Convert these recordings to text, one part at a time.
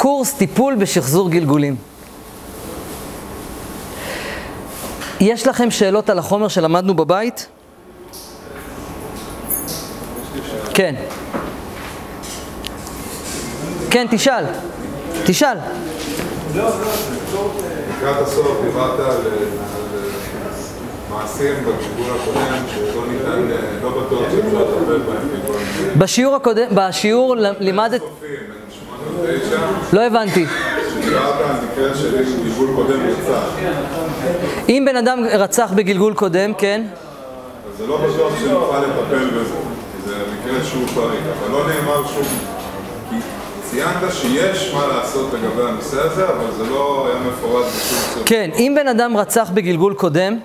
קורס טיפול בשחזור גלגולים. יש לכם שאלות על החומר שלמדנו בבית? כן. כן, תשאל. תשאל. לקראת הסוף דיברת על מעשים בגלגול הקודם שלא ניתן, לא בטוח שאפשר לטפל בהם בשיעור הקודם, בשיעור לימדת... לא הבנתי. אם בן אדם רצח בגלגול קודם, כן? זה לא בטוח שנוכל לטפל בזה, זה מקרה שהוא חריג, אבל לא נאמר שום... ציינת שיש מה לעשות לגבי הנושא הזה, אבל זה לא היה מפורט בשום צורה. כן, אם בן אדם רצח בגלגול קודם,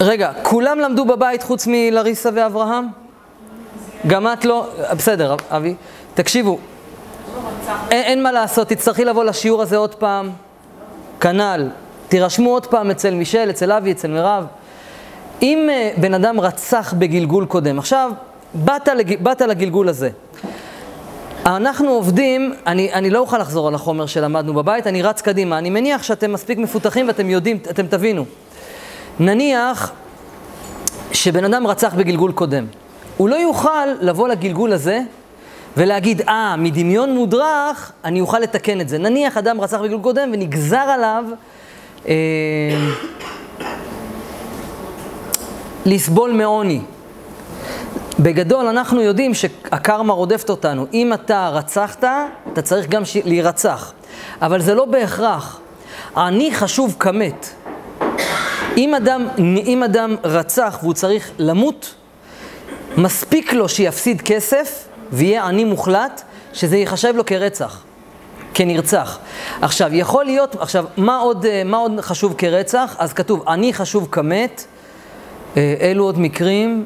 רגע, כולם למדו בבית חוץ מלריסה ואברהם? גם את לא? בסדר, אבי. תקשיבו, אין, אין מה לעשות, תצטרכי לבוא לשיעור הזה עוד פעם. כנ"ל, תירשמו עוד פעם אצל מישל, אצל אבי, אצל מירב. אם uh, בן אדם רצח בגלגול קודם, עכשיו, באת, לג... באת לגלגול הזה. אנחנו עובדים, אני, אני לא אוכל לחזור על החומר שלמדנו בבית, אני רץ קדימה. אני מניח שאתם מספיק מפותחים ואתם יודעים, אתם תבינו. נניח שבן אדם רצח בגלגול קודם. הוא לא יוכל לבוא לגלגול הזה ולהגיד, אה, מדמיון מודרך, אני אוכל לתקן את זה. נניח אדם רצח בגלגול קודם ונגזר עליו אה, לסבול מעוני. בגדול, אנחנו יודעים שהקרמה רודפת אותנו. אם אתה רצחת, אתה צריך גם ש... להירצח. אבל זה לא בהכרח. אני חשוב כמת. אם אדם, אם אדם רצח והוא צריך למות, מספיק לו שיפסיד כסף ויהיה עני מוחלט, שזה ייחשב לו כרצח, כנרצח. עכשיו, יכול להיות, עכשיו, מה עוד, מה עוד חשוב כרצח? אז כתוב, עני חשוב כמת, אלו עוד מקרים.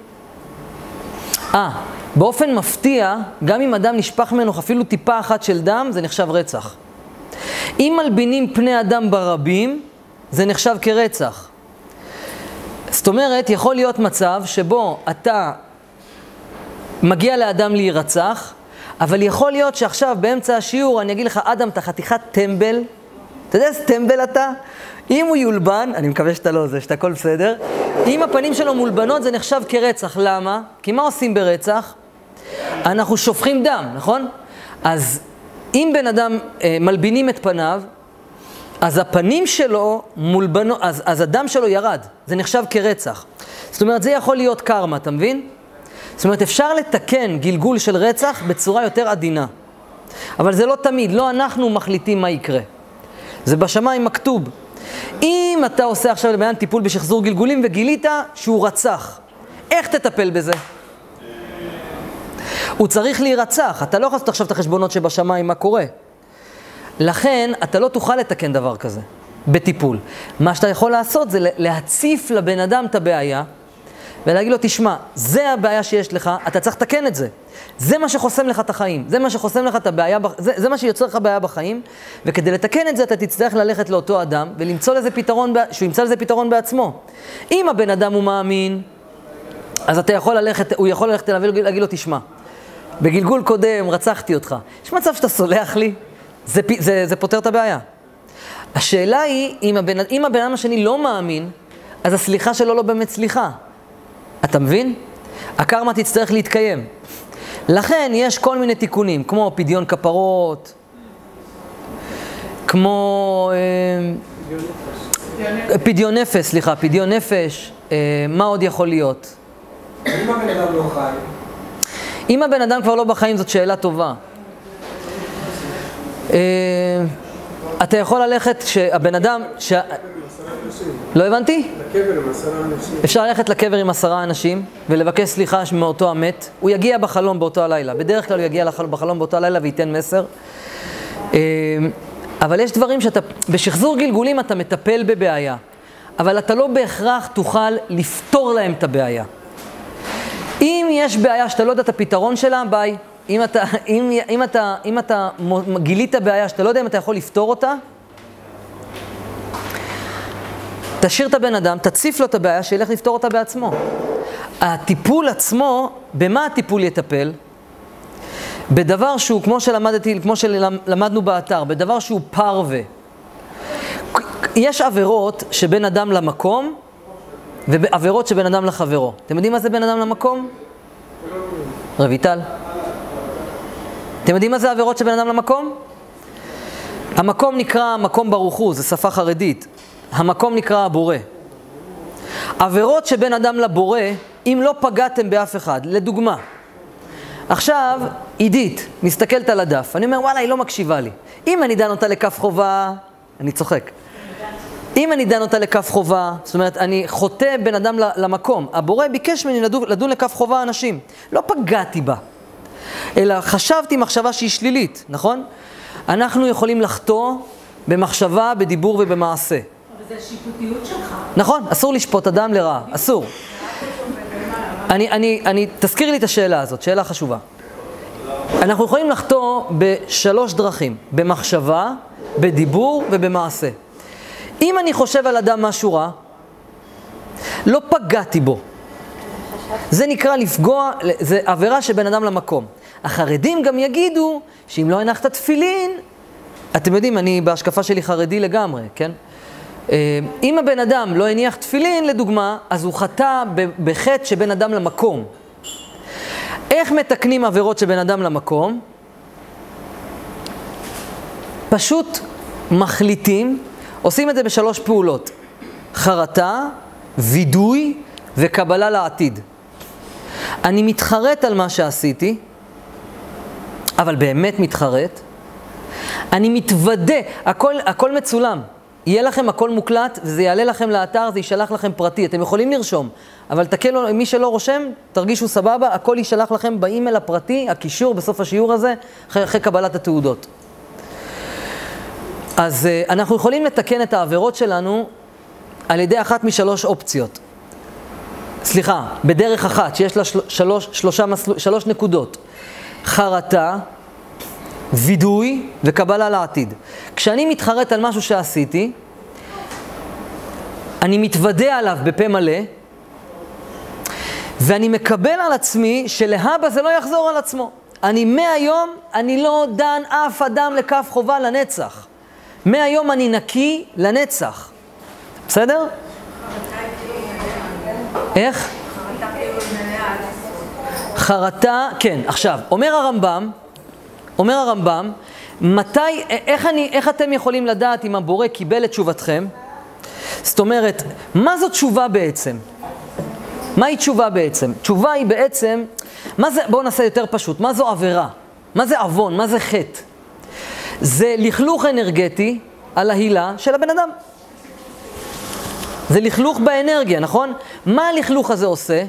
אה, באופן מפתיע, גם אם אדם נשפך ממנו אפילו טיפה אחת של דם, זה נחשב רצח. אם מלבינים פני אדם ברבים, זה נחשב כרצח. זאת אומרת, יכול להיות מצב שבו אתה מגיע לאדם להירצח, אבל יכול להיות שעכשיו באמצע השיעור אני אגיד לך, אדם, אתה חתיכת טמבל. אתה יודע איזה טמבל אתה? אם הוא יולבן, אני מקווה שאתה לא זה, שאתה הכל בסדר, אם הפנים שלו מולבנות זה נחשב כרצח. למה? כי מה עושים ברצח? אנחנו שופכים דם, נכון? אז אם בן אדם, אה, מלבינים את פניו, אז הפנים שלו מולבנות, אז, אז הדם שלו ירד, זה נחשב כרצח. זאת אומרת, זה יכול להיות קרמה, אתה מבין? זאת אומרת, אפשר לתקן גלגול של רצח בצורה יותר עדינה. אבל זה לא תמיד, לא אנחנו מחליטים מה יקרה. זה בשמיים מכתוב. אם אתה עושה עכשיו לבעיין טיפול בשחזור גלגולים וגילית שהוא רצח, איך תטפל בזה? הוא צריך להירצח, אתה לא יכול לעשות עכשיו את החשבונות שבשמיים, מה קורה. לכן, אתה לא תוכל לתקן דבר כזה בטיפול. מה שאתה יכול לעשות זה להציף לבן אדם את הבעיה ולהגיד לו, תשמע, זה הבעיה שיש לך, אתה צריך לתקן את זה. זה מה שחוסם לך את החיים, זה מה שחוסם לך את הבעיה, זה, זה מה שיוצר לך בעיה בחיים, וכדי לתקן את זה אתה תצטרך ללכת לאותו אדם ולמצוא לזה פתרון, שהוא ימצא לזה פתרון בעצמו. אם הבן אדם הוא מאמין, אז אתה יכול ללכת, הוא יכול ללכת אליו ולהגיד לו, תשמע, בגלגול קודם רצחתי אותך, יש מצב שאתה סולח לי? זה, זה, זה פותר את הבעיה. השאלה היא, אם הבן, אם הבן אדם השני לא מאמין, אז הסליחה שלו לא באמת סליחה. אתה מבין? הקרמה תצטרך להתקיים. לכן יש כל מיני תיקונים, כמו פדיון כפרות, כמו... אה, פדיון נפש, סליחה, פדיון נפש, אה, מה עוד יכול להיות? אם הבן אדם לא חי? אם הבן אדם כבר לא בחיים זאת שאלה טובה. אה, אתה יכול ללכת, שהבן אדם. לא הבנתי? לקבר עם עשרה אנשים. אפשר ללכת לקבר עם עשרה אנשים ולבקש סליחה מאותו המת. הוא יגיע בחלום באותו הלילה. בדרך כלל הוא יגיע בחלום באותו הלילה וייתן מסר. אה, אבל יש דברים שאתה, בשחזור גלגולים אתה מטפל בבעיה, אבל אתה לא בהכרח תוכל לפתור להם את הבעיה. אם יש בעיה שאתה לא יודע את הפתרון שלה, ביי. אם אתה, אם, אם אתה, אם אתה גילית בעיה שאתה לא יודע אם אתה יכול לפתור אותה, תשאיר את הבן אדם, תציף לו את הבעיה, שילך לפתור אותה בעצמו. הטיפול עצמו, במה הטיפול יטפל? בדבר שהוא, כמו שלמדתי, כמו שלמדנו באתר, בדבר שהוא פרווה. יש עבירות שבין אדם למקום, ועבירות שבין אדם לחברו. אתם יודעים מה זה בין אדם למקום? רויטל. אתם יודעים מה זה עבירות שבין אדם למקום? המקום נקרא מקום ברוך הוא, זו שפה חרדית. המקום נקרא הבורא. עבירות שבין אדם לבורא, אם לא פגעתם באף אחד, לדוגמה, עכשיו, עידית מסתכלת על הדף, אני אומר, וואלה, היא לא מקשיבה לי. אם אני דן אותה לכף חובה, אני צוחק. אם אני דן אותה לכף חובה, זאת אומרת, אני חוטא בן אדם למקום. הבורא ביקש ממני לדון, לדון לכף חובה אנשים. לא פגעתי בה, אלא חשבתי מחשבה שהיא שלילית, נכון? אנחנו יכולים לחטוא במחשבה, בדיבור ובמעשה. זה שלך. נכון, אסור לשפוט אדם לרעה, אסור. אני, אני, אני, תזכיר לי את השאלה הזאת, שאלה חשובה. אנחנו יכולים לחטוא בשלוש דרכים, במחשבה, בדיבור ובמעשה. אם אני חושב על אדם משהו רע, לא פגעתי בו. זה נקרא לפגוע, זה עבירה שבין אדם למקום. החרדים גם יגידו שאם לא הנחת תפילין, אתם יודעים, אני בהשקפה שלי חרדי לגמרי, כן? אה, אם הבן אדם לא הניח תפילין, לדוגמה, אז הוא חטא בחטא שבין אדם למקום. איך מתקנים עבירות שבין אדם למקום? פשוט מחליטים, עושים את זה בשלוש פעולות: חרטה, וידוי וקבלה לעתיד. אני מתחרט על מה שעשיתי, אבל באמת מתחרט. אני מתוודה, הכל, הכל מצולם. יהיה לכם הכל מוקלט, וזה יעלה לכם לאתר, זה יישלח לכם פרטי. אתם יכולים לרשום, אבל תקלו, מי שלא רושם, תרגישו סבבה, הכל יישלח לכם באימייל הפרטי, הקישור בסוף השיעור הזה, אחרי, אחרי קבלת התעודות. אז uh, אנחנו יכולים לתקן את העבירות שלנו על ידי אחת משלוש אופציות. סליחה, בדרך אחת, שיש לה של, שלוש, שלושה מסל, שלוש נקודות. חרטה, וידוי וקבלה לעתיד. כשאני מתחרט על משהו שעשיתי, אני מתוודה עליו בפה מלא, ואני מקבל על עצמי שלהבא זה לא יחזור על עצמו. אני מהיום, אני לא דן אף אדם לכף חובה לנצח. מהיום אני נקי לנצח. בסדר? איך? חרטה, כן. עכשיו, אומר הרמב"ם, אומר הרמב"ם, מתי, איך, אני, איך אתם יכולים לדעת אם הבורא קיבל את תשובתכם? זאת אומרת, מה זו תשובה בעצם? מהי תשובה בעצם? תשובה היא בעצם, מה זה, בואו נעשה יותר פשוט, מה זו עבירה? מה זה עוון? מה זה חטא? זה לכלוך אנרגטי על ההילה של הבן אדם. זה לכלוך באנרגיה, נכון? מה הלכלוך הזה עושה?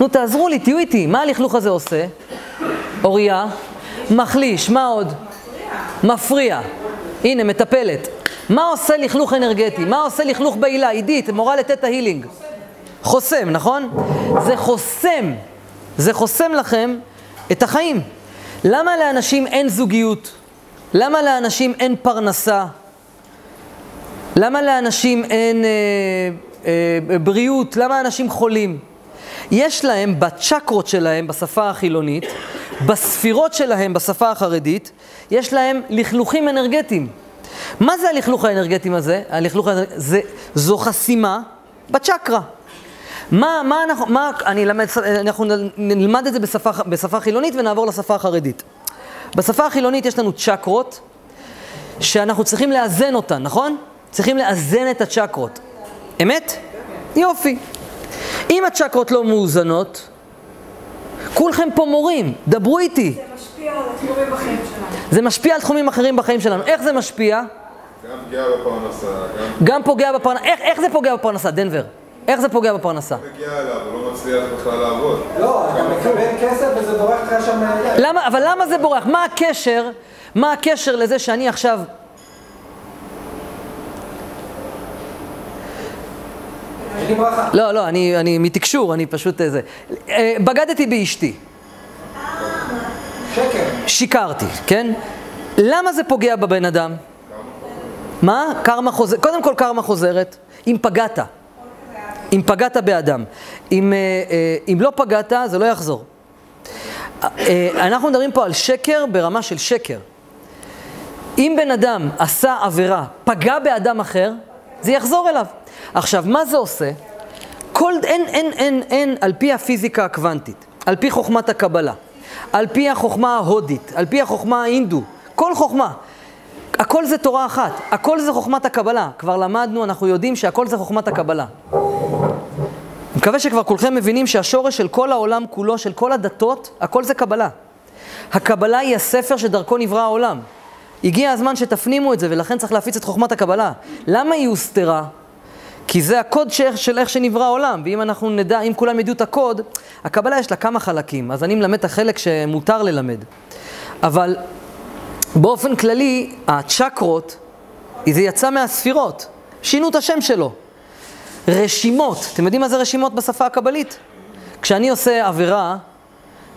נו, תעזרו לי, תהיו איתי, מה הלכלוך הזה עושה? אוריה, מחליש, מה עוד? מפריע. מפריע. הנה, מטפלת. מה עושה לכלוך אנרגטי? מה עושה לכלוך בעילה? עידית, מורה לתת ההילינג. חוסם, נכון? זה חוסם. זה חוסם לכם את החיים. למה לאנשים אין זוגיות? למה לאנשים אין פרנסה? למה לאנשים אין אה, אה, בריאות? למה אנשים חולים? יש להם בצ'קרות שלהם בשפה החילונית, בספירות שלהם בשפה החרדית, יש להם לכלוכים אנרגטיים. מה זה הלכלוך האנרגטיים הזה? הלכלוך האנרגטיים, זה, זו חסימה בצ'קרה. מה, מה אנחנו, מה, אני למד, אנחנו נלמד את זה בשפה, בשפה חילונית ונעבור לשפה החרדית. בשפה החילונית יש לנו צ'קרות שאנחנו צריכים לאזן אותן, נכון? צריכים לאזן את הצ'קרות. אמת? יופי. אם הצ'קרות לא מאוזנות, כולכם פה מורים, דברו איתי. זה משפיע על התחומים בחיים שלנו. זה משפיע על תחומים אחרים בחיים שלנו. איך זה משפיע? גם פגיעה בפרנסה, גם גם פוגע בפרנסה. איך, איך זה פוגע בפרנסה, דנבר? איך זה פוגע בפרנסה? מגיע אליו, הוא לא מצליח בכלל לעבוד. לא, אתה מקבל כסף וזה בורח לך שם מהידיים. למה, אבל למה זה בורח? מה הקשר, מה הקשר לזה שאני עכשיו... יש לי ברכה. לא, לא, אני, אני מתקשור, אני פשוט איזה... אה, בגדתי באשתי, שקר. שיקרתי, כן? למה זה פוגע בבן אדם? מה? קרמה חוזרת. קודם כל קרמה חוזרת, אם פגעת. אם פגעת באדם. אם, אה, אה, אם לא פגעת, זה לא יחזור. אה, אנחנו מדברים פה על שקר ברמה של שקר. אם בן אדם עשה עבירה, פגע באדם אחר, זה יחזור אליו. עכשיו, מה זה עושה? כל, אין, אין, אין, אין, על פי הפיזיקה הקוונטית, על פי חוכמת הקבלה, על פי החוכמה ההודית, על פי החוכמה ההינדו, כל חוכמה. הכל זה תורה אחת, הכל זה חוכמת הקבלה. כבר למדנו, אנחנו יודעים שהכל זה חוכמת הקבלה. אני מקווה שכבר כולכם מבינים שהשורש של כל העולם כולו, של כל הדתות, הכל זה קבלה. הקבלה היא הספר שדרכו נברא העולם. הגיע הזמן שתפנימו את זה, ולכן צריך להפיץ את חוכמת הקבלה. למה היא הוסתרה? כי זה הקוד ש... של איך שנברא העולם, ואם אנחנו נדע, אם כולם ידעו את הקוד, הקבלה יש לה כמה חלקים, אז אני מלמד את החלק שמותר ללמד. אבל באופן כללי, הצ'קרות, זה יצא מהספירות, שינו את השם שלו. רשימות, אתם יודעים מה זה רשימות בשפה הקבלית? כשאני עושה עבירה,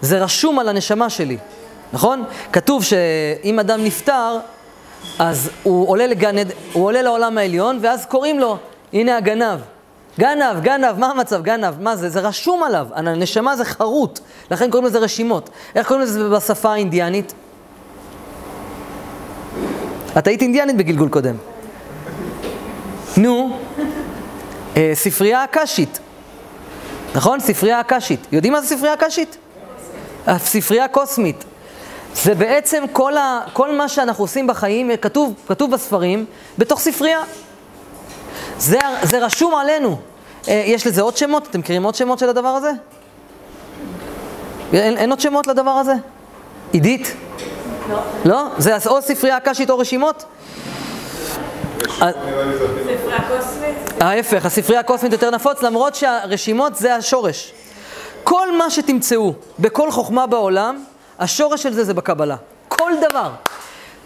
זה רשום על הנשמה שלי, נכון? כתוב שאם אדם נפטר, אז הוא עולה, לגן, הוא עולה לעולם העליון, ואז קוראים לו, הנה הגנב. גנב, גנב, מה המצב? גנב, מה זה? זה רשום עליו, הנשמה זה חרוט, לכן קוראים לזה רשימות. איך קוראים לזה בשפה האינדיאנית? את היית אינדיאנית בגלגול קודם. נו, אה, ספרייה אקשית, נכון? ספרייה אקשית. יודעים מה זה ספרייה אקשית? ספרייה קוסמית. זה בעצם כל, ה, כל מה שאנחנו עושים בחיים, כתוב, כתוב בספרים, בתוך ספרייה. זה, זה רשום עלינו. אה, יש לזה עוד שמות? אתם מכירים עוד שמות של הדבר הזה? אין, אין עוד שמות לדבר הזה? עידית? לא. לא? זה או ספרייה אקשית או רשימות? נראה לי זה הכי ספרי הקוסמית? ההפך, הספרייה הקוסמית יותר נפוץ, למרות שהרשימות זה השורש. כל מה שתמצאו בכל חוכמה בעולם, השורש של זה זה בקבלה. כל דבר.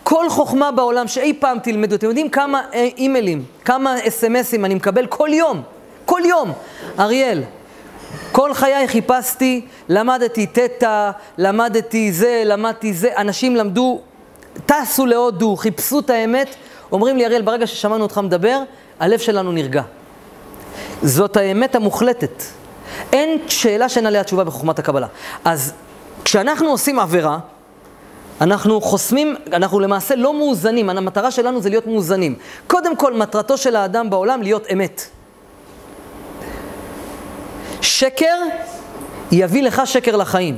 כל חוכמה בעולם שאי פעם תלמדו, אתם יודעים כמה אימיילים, כמה אס.אם.אסים אני מקבל כל יום, כל יום. אריאל, כל חיי חיפשתי, למדתי תטא, למדתי זה, למדתי זה, אנשים למדו, טסו להודו, חיפשו את האמת, אומרים לי, אריאל, ברגע ששמענו אותך מדבר, הלב שלנו נרגע. זאת האמת המוחלטת. אין שאלה שאין עליה תשובה בחוכמת הקבלה. אז כשאנחנו עושים עבירה, אנחנו חוסמים, אנחנו למעשה לא מאוזנים, המטרה שלנו זה להיות מאוזנים. קודם כל, מטרתו של האדם בעולם להיות אמת. שקר יביא לך שקר לחיים.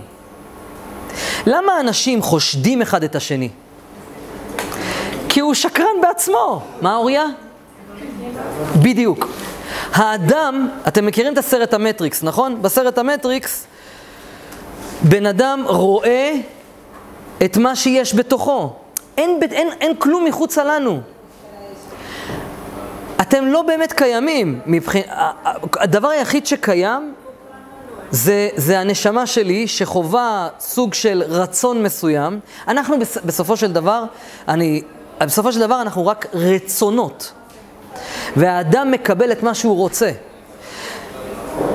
למה אנשים חושדים אחד את השני? כי הוא שקרן בעצמו. מה אוריה? בדיוק. האדם, אתם מכירים את הסרט המטריקס, נכון? בסרט המטריקס, בן אדם רואה את מה שיש בתוכו. אין, אין, אין כלום מחוצה לנו. אתם לא באמת קיימים. מבח... הדבר היחיד שקיים זה, זה הנשמה שלי שחווה סוג של רצון מסוים. אנחנו בסופו של דבר, אני, בסופו של דבר אנחנו רק רצונות. והאדם מקבל את מה שהוא רוצה.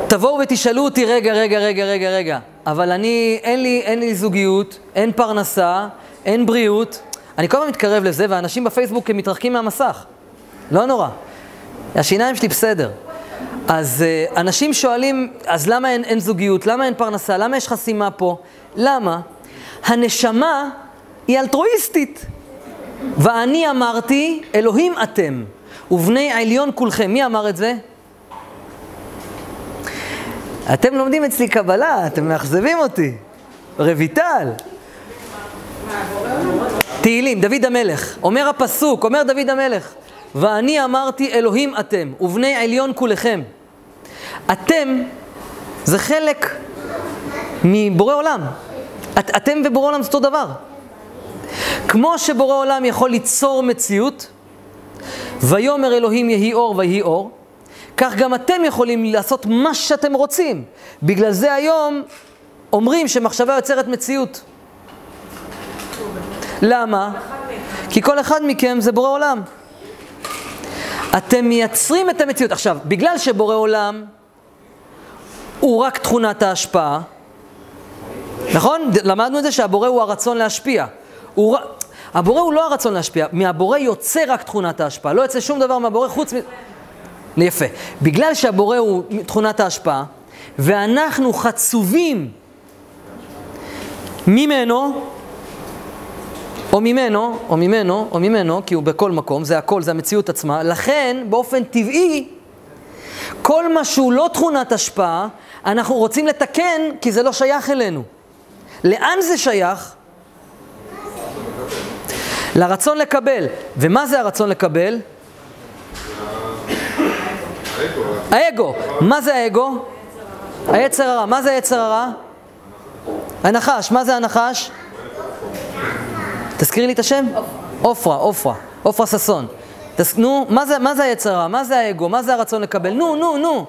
תבואו ותשאלו אותי, רגע, רגע, רגע, רגע, רגע, אבל אני, אין לי, אין לי זוגיות, אין פרנסה, אין בריאות. אני כל הזמן מתקרב לזה, ואנשים בפייסבוק הם מתרחקים מהמסך. לא נורא. השיניים שלי בסדר. אז uh, אנשים שואלים, אז למה אין, אין זוגיות? למה אין פרנסה? למה יש חסימה פה? למה? הנשמה היא אלטרואיסטית. ואני אמרתי, אלוהים אתם, ובני עליון כולכם. מי אמר את זה? אתם לומדים אצלי קבלה, אתם מאכזבים אותי. רויטל. תהילים, דוד המלך. אומר הפסוק, אומר דוד המלך, ואני אמרתי אלוהים אתם, ובני עליון כולכם. אתם זה חלק מבורא עולם. את, אתם ובורא עולם זה אותו דבר. כמו שבורא עולם יכול ליצור מציאות, ויאמר אלוהים יהי אור ויהי אור, כך גם אתם יכולים לעשות מה שאתם רוצים. בגלל זה היום אומרים שמחשבה יוצרת מציאות. למה? כי כל אחד מכם זה בורא עולם. אתם מייצרים את המציאות. עכשיו, בגלל שבורא עולם הוא רק תכונת ההשפעה, נכון? למדנו את זה שהבורא הוא הרצון להשפיע. הוא... הבורא הוא לא הרצון להשפיע, מהבורא יוצא רק תכונת ההשפעה, לא יוצא שום דבר מהבורא חוץ מ... יפה. בגלל שהבורא הוא תכונת ההשפעה, ואנחנו חצובים ממנו, או ממנו, או ממנו, או ממנו, כי הוא בכל מקום, זה הכל, זה המציאות עצמה. לכן, באופן טבעי, כל מה שהוא לא תכונת השפעה, אנחנו רוצים לתקן, כי זה לא שייך אלינו. לאן זה שייך? לרצון לקבל. ומה זה הרצון לקבל? האגו. מה זה האגו? היצר הרע. מה זה היצר הרע? הנחש. מה זה הנחש? תזכירי לי את השם? עופרה, עופרה. עופרה ששון. נו, מה זה, היצר הרע? מה זה האגו? מה זה הרצון לקבל? נו, נו, נו.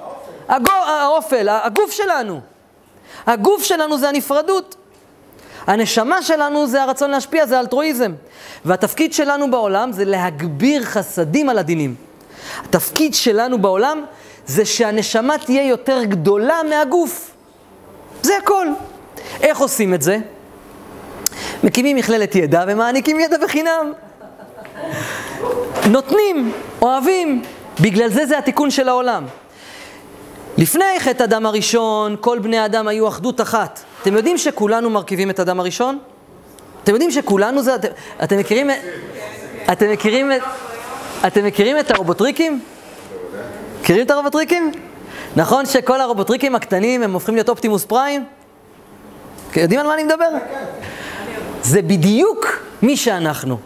האופל, הגוף שלנו. הגוף שלנו זה הנפרדות. הנשמה שלנו זה הרצון להשפיע, זה אלטרואיזם. והתפקיד שלנו בעולם זה להגביר חסדים על הדינים. התפקיד שלנו בעולם זה שהנשמה תהיה יותר גדולה מהגוף. זה הכל. איך עושים את זה? מקימים מכללת ידע ומעניקים ידע בחינם. נותנים, אוהבים. בגלל זה זה התיקון של העולם. לפני חטא אדם הראשון, כל בני האדם היו אחדות אחת. אתם יודעים שכולנו מרכיבים את אדם הראשון? אתם יודעים שכולנו זה... אתם, אתם מכירים... אתם מכירים... אתם מכירים את הרובוטריקים? מכירים את הרובוטריקים? נכון שכל הרובוטריקים הקטנים הם הופכים להיות אופטימוס פריים? יודעים על מה אני מדבר? זה בדיוק מי שאנחנו.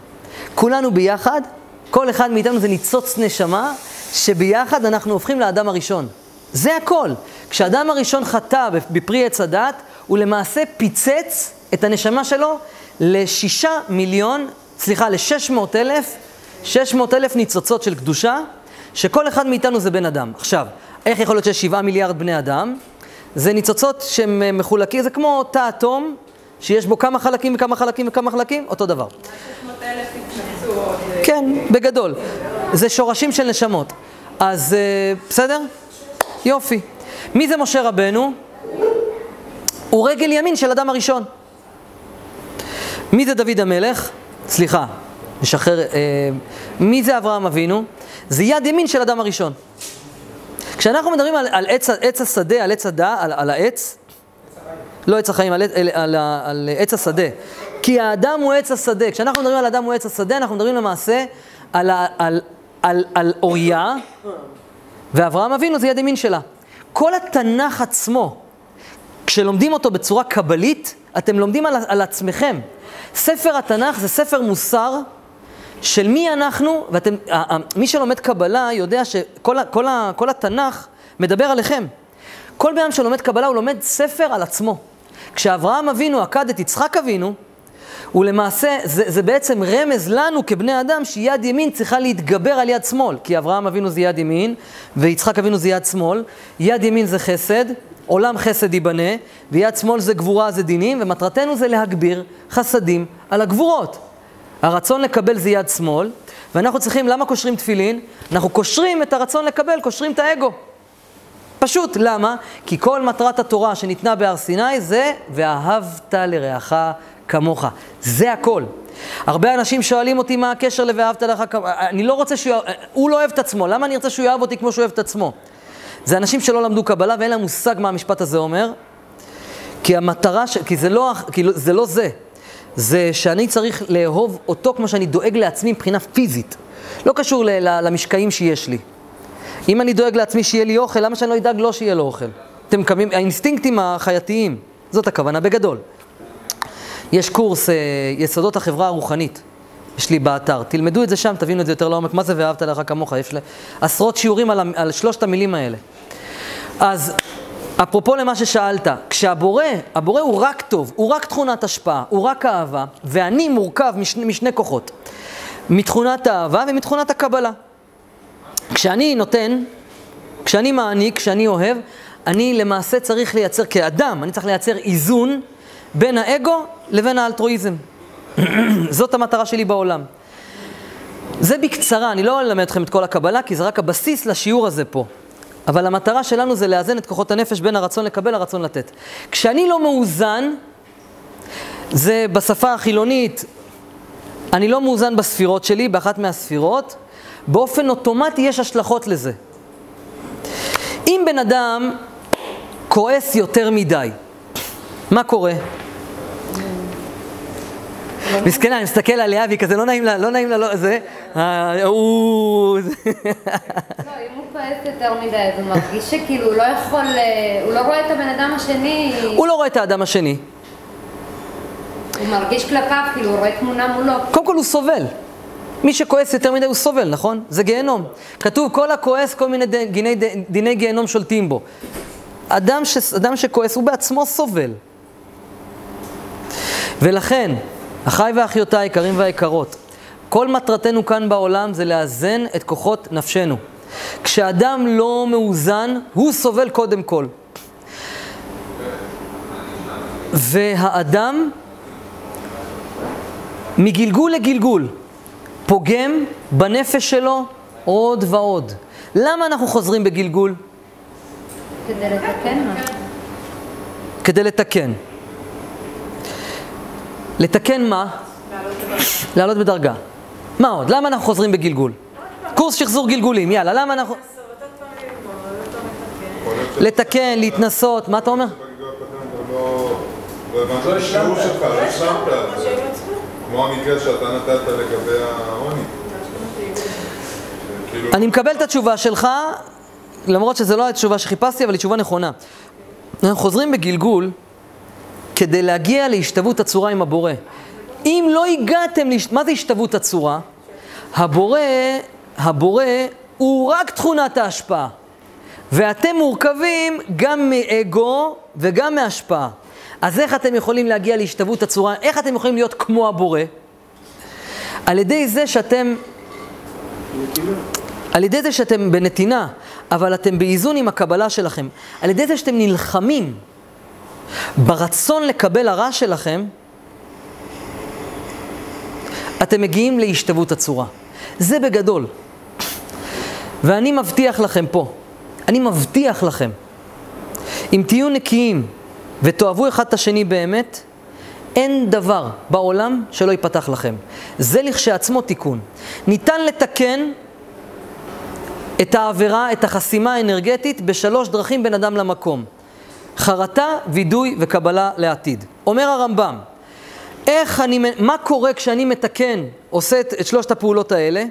כולנו ביחד, כל אחד מאיתנו זה ניצוץ נשמה, שביחד אנחנו הופכים לאדם הראשון. זה הכל. כשאדם הראשון חטא בפרי עץ הדת, הוא למעשה פיצץ את הנשמה שלו לשישה מיליון, סליחה, לשש מאות אלף, שש מאות אלף ניצוצות של קדושה, שכל אחד מאיתנו זה בן אדם. עכשיו, איך יכול להיות שיש שבעה מיליארד בני אדם? זה ניצוצות שהם מחולקים, זה כמו תא אטום, שיש בו כמה חלקים וכמה חלקים וכמה חלקים, אותו דבר. כן, בגדול. זה שורשים של נשמות. אז בסדר? יופי. מי זה משה רבנו? הוא רגל ימין של אדם הראשון. מי זה דוד המלך? סליחה, משחרר, אה, מי זה אברהם אבינו? זה יד ימין של אדם הראשון. כשאנחנו מדברים על, על עץ, עץ השדה, על עץ הדע, על, על העץ, לא עץ החיים, על, על, על, על עץ השדה. כי האדם הוא עץ השדה. כשאנחנו מדברים על אדם הוא עץ השדה, אנחנו מדברים למעשה על, על, על, על, על אוריה, ואברהם אבינו זה יד ימין שלה. כל התנ"ך עצמו, כשלומדים אותו בצורה קבלית, אתם לומדים על, על עצמכם. ספר התנ"ך זה ספר מוסר של מי אנחנו, ואתם, מי שלומד קבלה יודע שכל כל, כל התנ"ך מדבר עליכם. כל בן אדם שלומד קבלה הוא לומד ספר על עצמו. כשאברהם אבינו עקד את יצחק אבינו, הוא למעשה, זה, זה בעצם רמז לנו כבני אדם שיד ימין צריכה להתגבר על יד שמאל, כי אברהם אבינו זה יד ימין, ויצחק אבינו זה יד שמאל. יד ימין זה חסד, עולם חסד ייבנה, ויד שמאל זה גבורה, זה דינים, ומטרתנו זה להגביר חסדים על הגבורות. הרצון לקבל זה יד שמאל, ואנחנו צריכים, למה קושרים תפילין? אנחנו קושרים את הרצון לקבל, קושרים את האגו. פשוט, למה? כי כל מטרת התורה שניתנה בהר סיני זה ואהבת לרעך כמוך. זה הכל. הרבה אנשים שואלים אותי מה הקשר ל"ואהבת לרעך כמוך", אני לא רוצה שהוא, הוא לא אוהב את עצמו, למה אני ארצה שהוא יאהב אותי כמו שהוא אוהב את עצמו? זה אנשים שלא למדו קבלה ואין להם מושג מה המשפט הזה אומר, כי המטרה, ש... כי זה לא, כי זה לא זה, זה שאני צריך לאהוב אותו כמו שאני דואג לעצמי מבחינה פיזית. לא קשור. למשקעים שיש לי. אם אני דואג לעצמי שיהיה לי אוכל, למה שאני לא אדאג לו שיהיה לו אוכל? אתם מקווים, האינסטינקטים החייתיים, זאת הכוונה בגדול. יש קורס אה, יסודות החברה הרוחנית, יש לי באתר, תלמדו את זה שם, תבינו את זה יותר לעומק, מה זה ואהבת לך כמוך, יש עשרות שיעורים על, על שלושת המילים האלה. אז אפרופו למה ששאלת, כשהבורא, הבורא הוא רק טוב, הוא רק תכונת השפעה, הוא רק אהבה, ואני מורכב משני, משני כוחות, מתכונת האהבה ומתכונת הקבלה. כשאני נותן, כשאני מעניק, כשאני אוהב, אני למעשה צריך לייצר, כאדם, אני צריך לייצר איזון בין האגו לבין האלטרואיזם. זאת המטרה שלי בעולם. זה בקצרה, אני לא אלמד אתכם את כל הקבלה, כי זה רק הבסיס לשיעור הזה פה. אבל המטרה שלנו זה לאזן את כוחות הנפש בין הרצון לקבל לרצון לתת. כשאני לא מאוזן, זה בשפה החילונית, אני לא מאוזן בספירות שלי, באחת מהספירות, באופן אוטומטי יש השלכות לזה. אם בן אדם כועס יותר מדי, מה קורה? מסכנה, אני מסתכל עליה והיא כזה לא נעים לה, לא נעים לה, לא, זה, אה, הוא... זה. לא, אם הוא כועס יותר מדי, אז הוא מרגיש שכאילו הוא לא יכול, אה, הוא לא רואה את הבן אדם השני, הוא לא רואה את האדם השני. הוא מרגיש כלפיו, כאילו הוא רואה תמונה מולו. קודם כל הוא סובל. מי שכועס יותר מדי הוא סובל, נכון? זה גיהנום. כתוב כל הכועס, כל מיני דיני, דיני גיהנום שולטים בו. אדם, ש, אדם שכועס הוא בעצמו סובל. ולכן, אחיי ואחיותיי היקרים והיקרות, כל מטרתנו כאן בעולם זה לאזן את כוחות נפשנו. כשאדם לא מאוזן, הוא סובל קודם כל. והאדם, מגלגול לגלגול, פוגם בנפש שלו עוד ועוד. למה אנחנו חוזרים בגלגול? כדי לתקן? כדי לתקן. לתקן מה? לעלות בדרגה. מה עוד? למה אנחנו חוזרים בגלגול? קורס שחזור גלגולים, יאללה, למה אנחנו... לתקן, להתנסות, מה אתה אומר? לא... לא. כאילו, אני מקבל את התשובה שלך, למרות שזו לא התשובה שחיפשתי, אבל היא תשובה נכונה. אנחנו חוזרים בגלגול כדי להגיע להשתוות הצורה עם הבורא. אם לא הגעתם, להש... מה זה השתוות הצורה? הבורא, הבורא הוא רק תכונת ההשפעה. ואתם מורכבים גם מאגו וגם מהשפעה. אז איך אתם יכולים להגיע להשתוות הצורה? איך אתם יכולים להיות כמו הבורא? על ידי זה שאתם על ידי זה שאתם בנתינה, אבל אתם באיזון עם הקבלה שלכם, על ידי זה שאתם נלחמים ברצון לקבל הרע שלכם, אתם מגיעים להשתוות הצורה. זה בגדול. ואני מבטיח לכם פה, אני מבטיח לכם, אם תהיו נקיים ותאהבו אחד את השני באמת, אין דבר בעולם שלא ייפתח לכם. זה לכשעצמו תיקון. ניתן לתקן את העבירה, את החסימה האנרגטית, בשלוש דרכים בין אדם למקום. חרטה, וידוי וקבלה לעתיד. אומר הרמב"ם, איך אני, מה קורה כשאני מתקן, עושה את, את שלושת הפעולות האלה?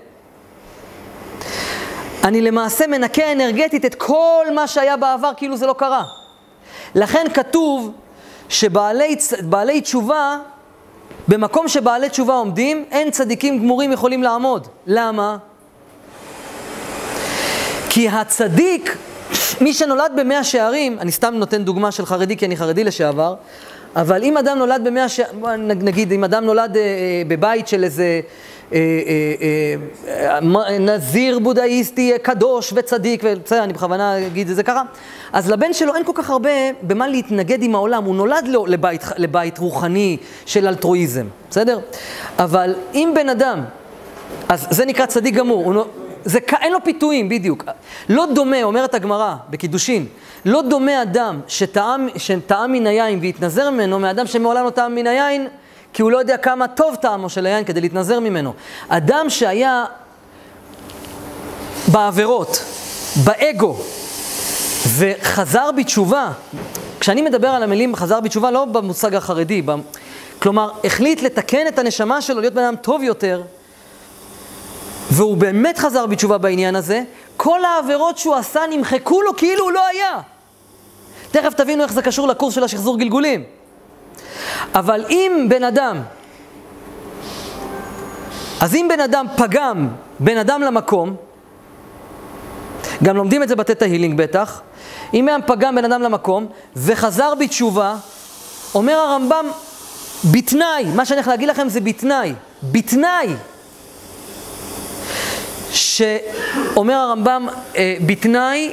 אני למעשה מנקה אנרגטית את כל מה שהיה בעבר כאילו זה לא קרה. לכן כתוב שבעלי תשובה, במקום שבעלי תשובה עומדים, אין צדיקים גמורים יכולים לעמוד. למה? כי הצדיק, מי שנולד במאה שערים, אני סתם נותן דוגמה של חרדי כי אני חרדי לשעבר, אבל אם אדם נולד במאה שערים, נגיד, אם אדם נולד אה, אה, בבית של איזה אה, אה, אה, נזיר בודהיסטי אה, קדוש וצדיק, בסדר, אני בכוונה אגיד את זה ככה, אז לבן שלו אין כל כך הרבה במה להתנגד עם העולם, הוא נולד לו לבית, לבית רוחני של אלטרואיזם, בסדר? אבל אם בן אדם, אז זה נקרא צדיק גמור, הוא, זה, אין לו פיתויים, בדיוק. לא דומה, אומרת הגמרא בקידושין, לא דומה אדם שטעם, שטעם מן היין והתנזר ממנו, מאדם שמעולם לא טעם מן היין, כי הוא לא יודע כמה טוב טעמו של היין כדי להתנזר ממנו. אדם שהיה בעבירות, באגו, וחזר בתשובה, כשאני מדבר על המילים חזר בתשובה, לא במושג החרדי, כלומר, החליט לתקן את הנשמה שלו, להיות בן אדם טוב יותר, והוא באמת חזר בתשובה בעניין הזה, כל העבירות שהוא עשה נמחקו לו כאילו הוא לא היה. תכף תבינו איך זה קשור לקורס של השחזור גלגולים. אבל אם בן אדם, אז אם בן אדם פגם בין אדם למקום, גם לומדים את זה בתי ההילינג בטח, אם היה פגם בין אדם למקום וחזר בתשובה, אומר הרמב"ם, בתנאי, מה שאני הולך להגיד לכם זה בתנאי, בתנאי שאומר הרמב"ם, אה, בתנאי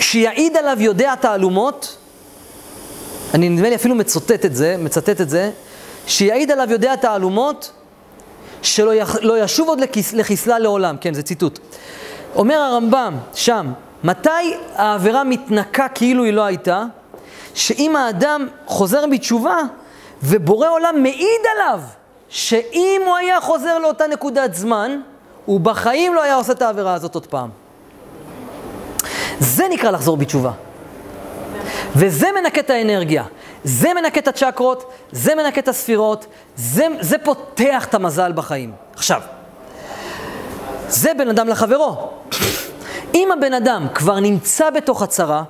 שיעיד עליו יודע תעלומות, אני נדמה לי אפילו מצטט את זה, מצטט את זה, שיעיד עליו יודע תעלומות, שלא יח, לא ישוב עוד לכס, לחיסלה לעולם, כן, זה ציטוט. אומר הרמב"ם שם, מתי העבירה מתנקה כאילו היא לא הייתה? שאם האדם חוזר בתשובה ובורא עולם מעיד עליו שאם הוא היה חוזר לאותה נקודת זמן, הוא בחיים לא היה עושה את העבירה הזאת עוד פעם. זה נקרא לחזור בתשובה. וזה מנקה את האנרגיה. זה מנקה את הצ'קרות, זה מנקה את הספירות, זה, זה פותח את המזל בחיים. עכשיו, זה בן אדם לחברו. אם הבן אדם כבר נמצא בתוך הצרה,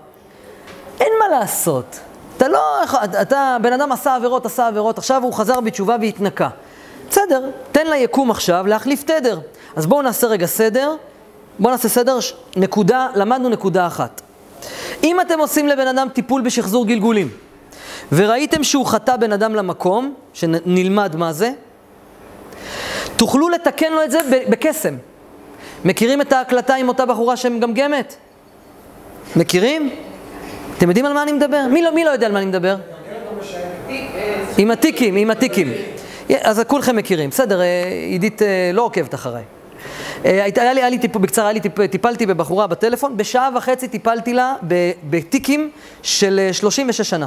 אין מה לעשות. אתה לא, אתה, בן אדם עשה עבירות, עשה עבירות, עכשיו הוא חזר בתשובה והתנקה. בסדר, תן ליקום עכשיו להחליף תדר. אז בואו נעשה רגע סדר. בואו נעשה סדר, נקודה, למדנו נקודה אחת. אם אתם עושים לבן אדם טיפול בשחזור גלגולים, וראיתם שהוא חטא בן אדם למקום, שנלמד מה זה, תוכלו לתקן לו את זה בקסם. מכירים את ההקלטה עם אותה בחורה שמגמגמת? מכירים? אתם יודעים על מה אני מדבר? מי לא, מי לא יודע על מה אני מדבר? עם התיקים, עם התיקים. אז כולכם מכירים. בסדר, אה, עידית אה, לא עוקבת אחריי. אה, היה לי, היה לי טיפ, בקצרה, היה לי טיפ, טיפלתי בבחורה בטלפון, בשעה וחצי טיפלתי לה בתיקים של אה, 36 שנה.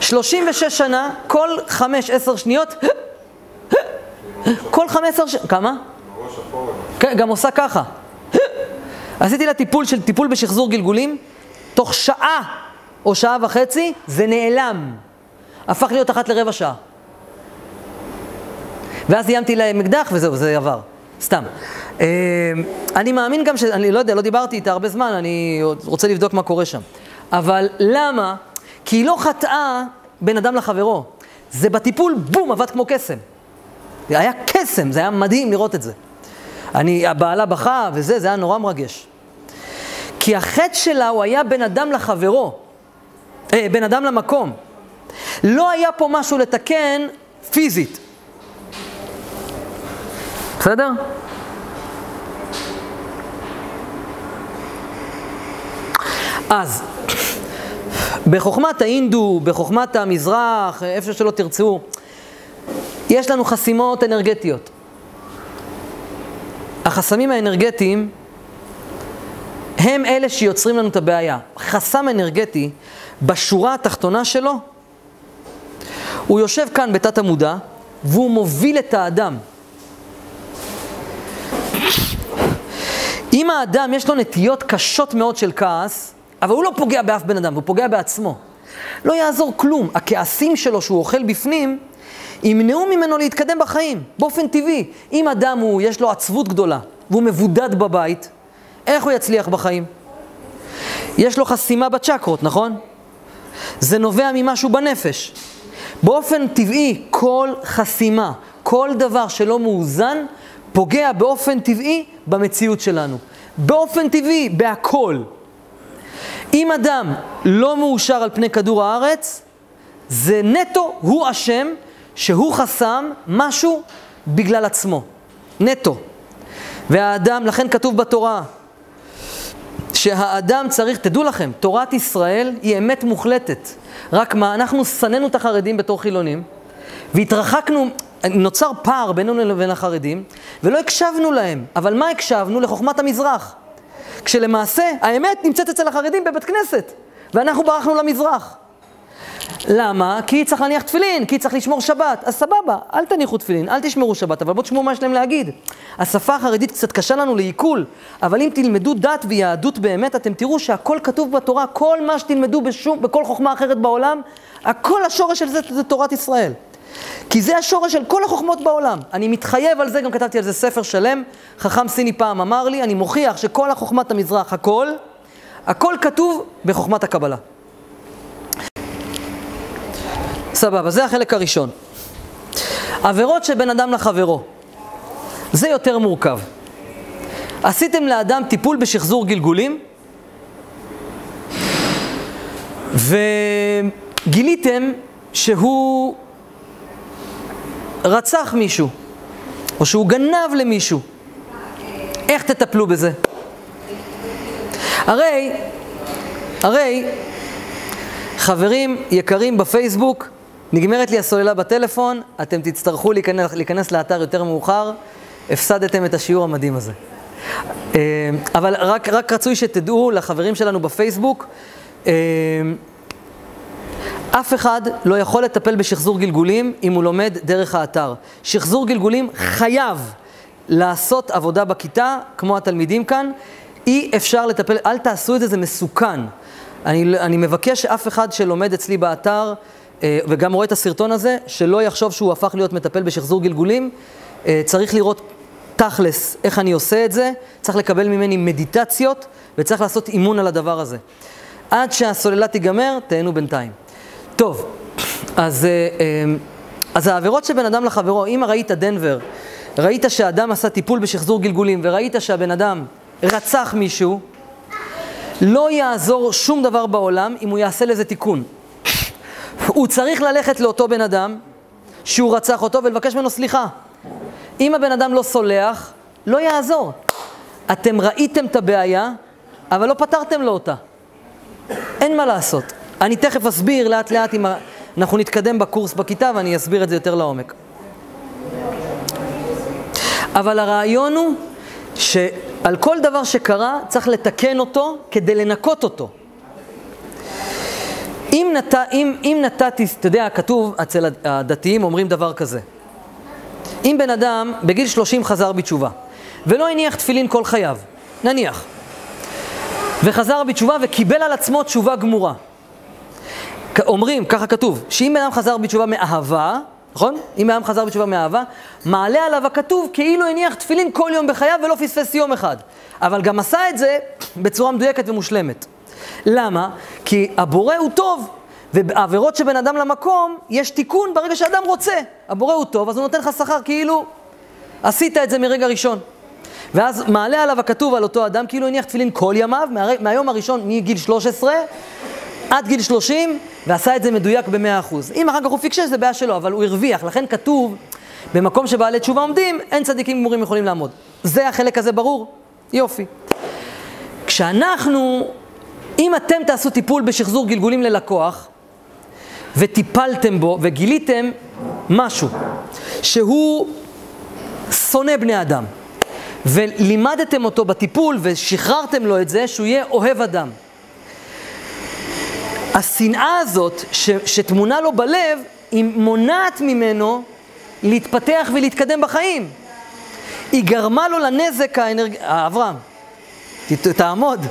36 שנה, כל 5-10 שניות, כל 15 ש... כמה? כן, גם עושה ככה. עשיתי לה טיפול של טיפול בשחזור גלגולים, תוך שעה או שעה וחצי זה נעלם. הפך להיות אחת לרבע שעה. ואז איימתי להם אקדח וזהו, זה עבר. סתם. אה, אני מאמין גם ש... אני לא יודע, לא דיברתי איתה הרבה זמן, אני רוצה לבדוק מה קורה שם. אבל למה? כי היא לא חטאה בין אדם לחברו. זה בטיפול, בום, עבד כמו קסם. זה היה קסם, זה היה מדהים לראות את זה. אני, הבעלה בכה וזה, זה היה נורא מרגש. כי החטא שלה הוא היה בין אדם לחברו, אה, בין אדם למקום. לא היה פה משהו לתקן פיזית. בסדר? אז, בחוכמת ההינדו, בחוכמת המזרח, איפה שלא תרצו, יש לנו חסימות אנרגטיות. החסמים האנרגטיים הם אלה שיוצרים לנו את הבעיה. חסם אנרגטי, בשורה התחתונה שלו, הוא יושב כאן בתת המודע, והוא מוביל את האדם. אם האדם יש לו נטיות קשות מאוד של כעס, אבל הוא לא פוגע באף בן אדם, הוא פוגע בעצמו. לא יעזור כלום. הכעסים שלו שהוא אוכל בפנים, ימנעו ממנו להתקדם בחיים, באופן טבעי. אם אדם הוא, יש לו עצבות גדולה, והוא מבודד בבית, איך הוא יצליח בחיים? יש לו חסימה בצ'קרות, נכון? זה נובע ממשהו בנפש. באופן טבעי, כל חסימה, כל דבר שלא מאוזן, פוגע באופן טבעי במציאות שלנו. באופן טבעי, בהכל. אם אדם לא מאושר על פני כדור הארץ, זה נטו, הוא אשם, שהוא חסם משהו בגלל עצמו. נטו. והאדם, לכן כתוב בתורה, שהאדם צריך, תדעו לכם, תורת ישראל היא אמת מוחלטת. רק מה, אנחנו שנאנו את החרדים בתור חילונים, והתרחקנו, נוצר פער בינינו לבין החרדים, ולא הקשבנו להם. אבל מה הקשבנו? לחוכמת המזרח. כשלמעשה, האמת נמצאת אצל החרדים בבית כנסת, ואנחנו ברחנו למזרח. למה? כי צריך להניח תפילין, כי צריך לשמור שבת. אז סבבה, אל תניחו תפילין, אל תשמרו שבת, אבל בואו תשמעו מה יש להם להגיד. השפה החרדית קצת קשה לנו לעיכול, אבל אם תלמדו דת ויהדות באמת, אתם תראו שהכל כתוב בתורה, כל מה שתלמדו בשום, בכל חוכמה אחרת בעולם, הכל השורש של זה זה תורת ישראל. כי זה השורש של כל החוכמות בעולם. אני מתחייב על זה, גם כתבתי על זה ספר שלם. חכם סיני פעם אמר לי, אני מוכיח שכל החוכמת המזרח, הכל, הכל כתוב בחוכמת הקבלה. סבבה, זה החלק הראשון. עבירות שבין אדם לחברו. זה יותר מורכב. עשיתם לאדם טיפול בשחזור גלגולים, וגיליתם שהוא רצח מישהו, או שהוא גנב למישהו. איך תטפלו בזה? הרי, הרי, חברים יקרים בפייסבוק, נגמרת לי הסוללה בטלפון, אתם תצטרכו להיכנס, להיכנס לאתר יותר מאוחר, הפסדתם את השיעור המדהים הזה. אה, אבל רק, רק רצוי שתדעו לחברים שלנו בפייסבוק, אה, אף אחד לא יכול לטפל בשחזור גלגולים אם הוא לומד דרך האתר. שחזור גלגולים חייב לעשות עבודה בכיתה, כמו התלמידים כאן. אי אפשר לטפל, אל תעשו את זה, זה מסוכן. אני, אני מבקש שאף אחד שלומד אצלי באתר אה, וגם רואה את הסרטון הזה, שלא יחשוב שהוא הפך להיות מטפל בשחזור גלגולים. אה, צריך לראות תכלס איך אני עושה את זה, צריך לקבל ממני מדיטציות וצריך לעשות אימון על הדבר הזה. עד שהסוללה תיגמר, תהנו בינתיים. טוב, אז, אה, אה, אז העבירות שבין אדם לחברו, אם ראית דנבר, ראית שהאדם עשה טיפול בשחזור גלגולים וראית שהבן אדם רצח מישהו, לא יעזור שום דבר בעולם אם הוא יעשה לזה תיקון. הוא צריך ללכת לאותו בן אדם שהוא רצח אותו ולבקש ממנו סליחה. אם הבן אדם לא סולח, לא יעזור. אתם ראיתם את הבעיה, אבל לא פתרתם לו אותה. אין מה לעשות. אני תכף אסביר לאט לאט אם אנחנו נתקדם בקורס בכיתה ואני אסביר את זה יותר לעומק. אבל הרעיון הוא שעל כל דבר שקרה צריך לתקן אותו כדי לנקות אותו. אם, נת, אם, אם נתתי, אתה יודע, כתוב אצל הדתיים אומרים דבר כזה. אם בן אדם בגיל 30 חזר בתשובה ולא הניח תפילין כל חייו, נניח, וחזר בתשובה וקיבל על עצמו תשובה גמורה. אומרים, ככה כתוב, שאם בן אדם חזר בתשובה מאהבה, נכון? אם בן אדם חזר בתשובה מאהבה, מעלה עליו הכתוב כאילו הניח תפילין כל יום בחייו ולא פספס יום אחד. אבל גם עשה את זה בצורה מדויקת ומושלמת. למה? כי הבורא הוא טוב, ובעבירות שבין אדם למקום, יש תיקון ברגע שאדם רוצה. הבורא הוא טוב, אז הוא נותן לך שכר כאילו עשית את זה מרגע ראשון. ואז מעלה עליו הכתוב על אותו אדם, כאילו הניח תפילין כל ימיו, מה, מהיום הראשון, מגיל 13 עד גיל 30, ועשה את זה מדויק ב-100%. אם אחר כך הוא פיקשש, זה בעיה שלו, אבל הוא הרוויח. לכן כתוב, במקום שבעלי תשובה עומדים, אין צדיקים גמורים יכולים לעמוד. זה החלק הזה ברור? יופי. כשאנחנו, אם אתם תעשו טיפול בשחזור גלגולים ללקוח, וטיפלתם בו וגיליתם משהו, שהוא שונא בני אדם, ולימדתם אותו בטיפול ושחררתם לו את זה, שהוא יהיה אוהב אדם. השנאה הזאת ש, שטמונה לו בלב, היא מונעת ממנו להתפתח ולהתקדם בחיים. היא גרמה לו לנזק האנרג... אברהם, תעמוד.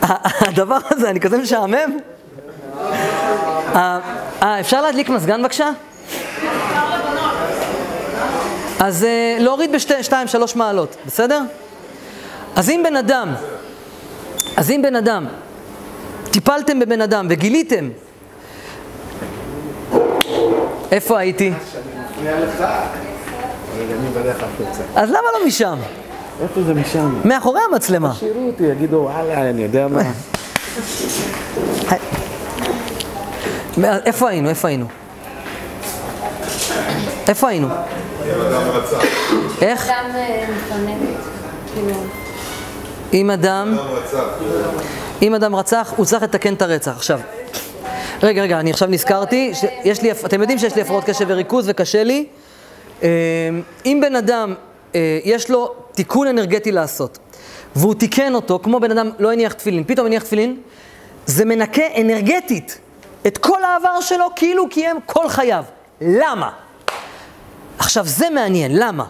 הדבר הזה, אני כזה משעמם. אה, אה, אפשר להדליק מזגן בבקשה? אז אה, להוריד בשתיים, שלוש מעלות, בסדר? אז אם בן אדם, אז אם בן אדם, טיפלתם בבן אדם וגיליתם, איפה הייתי? אז למה לא משם? איפה זה משם? מאחורי המצלמה. שיראו אותי, יגידו, וואלה, אני יודע מה. איפה היינו? איפה היינו? איפה היינו? אם אדם רצח. איך? אדם אה, מפנק, כאילו... אם אדם. אם אדם רצח, הוא צריך לתקן את הרצח. עכשיו, רגע, רגע, אני עכשיו נזכרתי, יש לי, אתם יודעים שיש לי הפרעות קשב וריכוז וקשה לי. אה, אם בן אדם, אה, יש לו תיקון אנרגטי לעשות, והוא תיקן אותו, כמו בן אדם לא הניח תפילין, פתאום הניח תפילין, זה מנקה אנרגטית את כל העבר שלו כאילו קיים כל חייו. למה? עכשיו, זה מעניין, למה?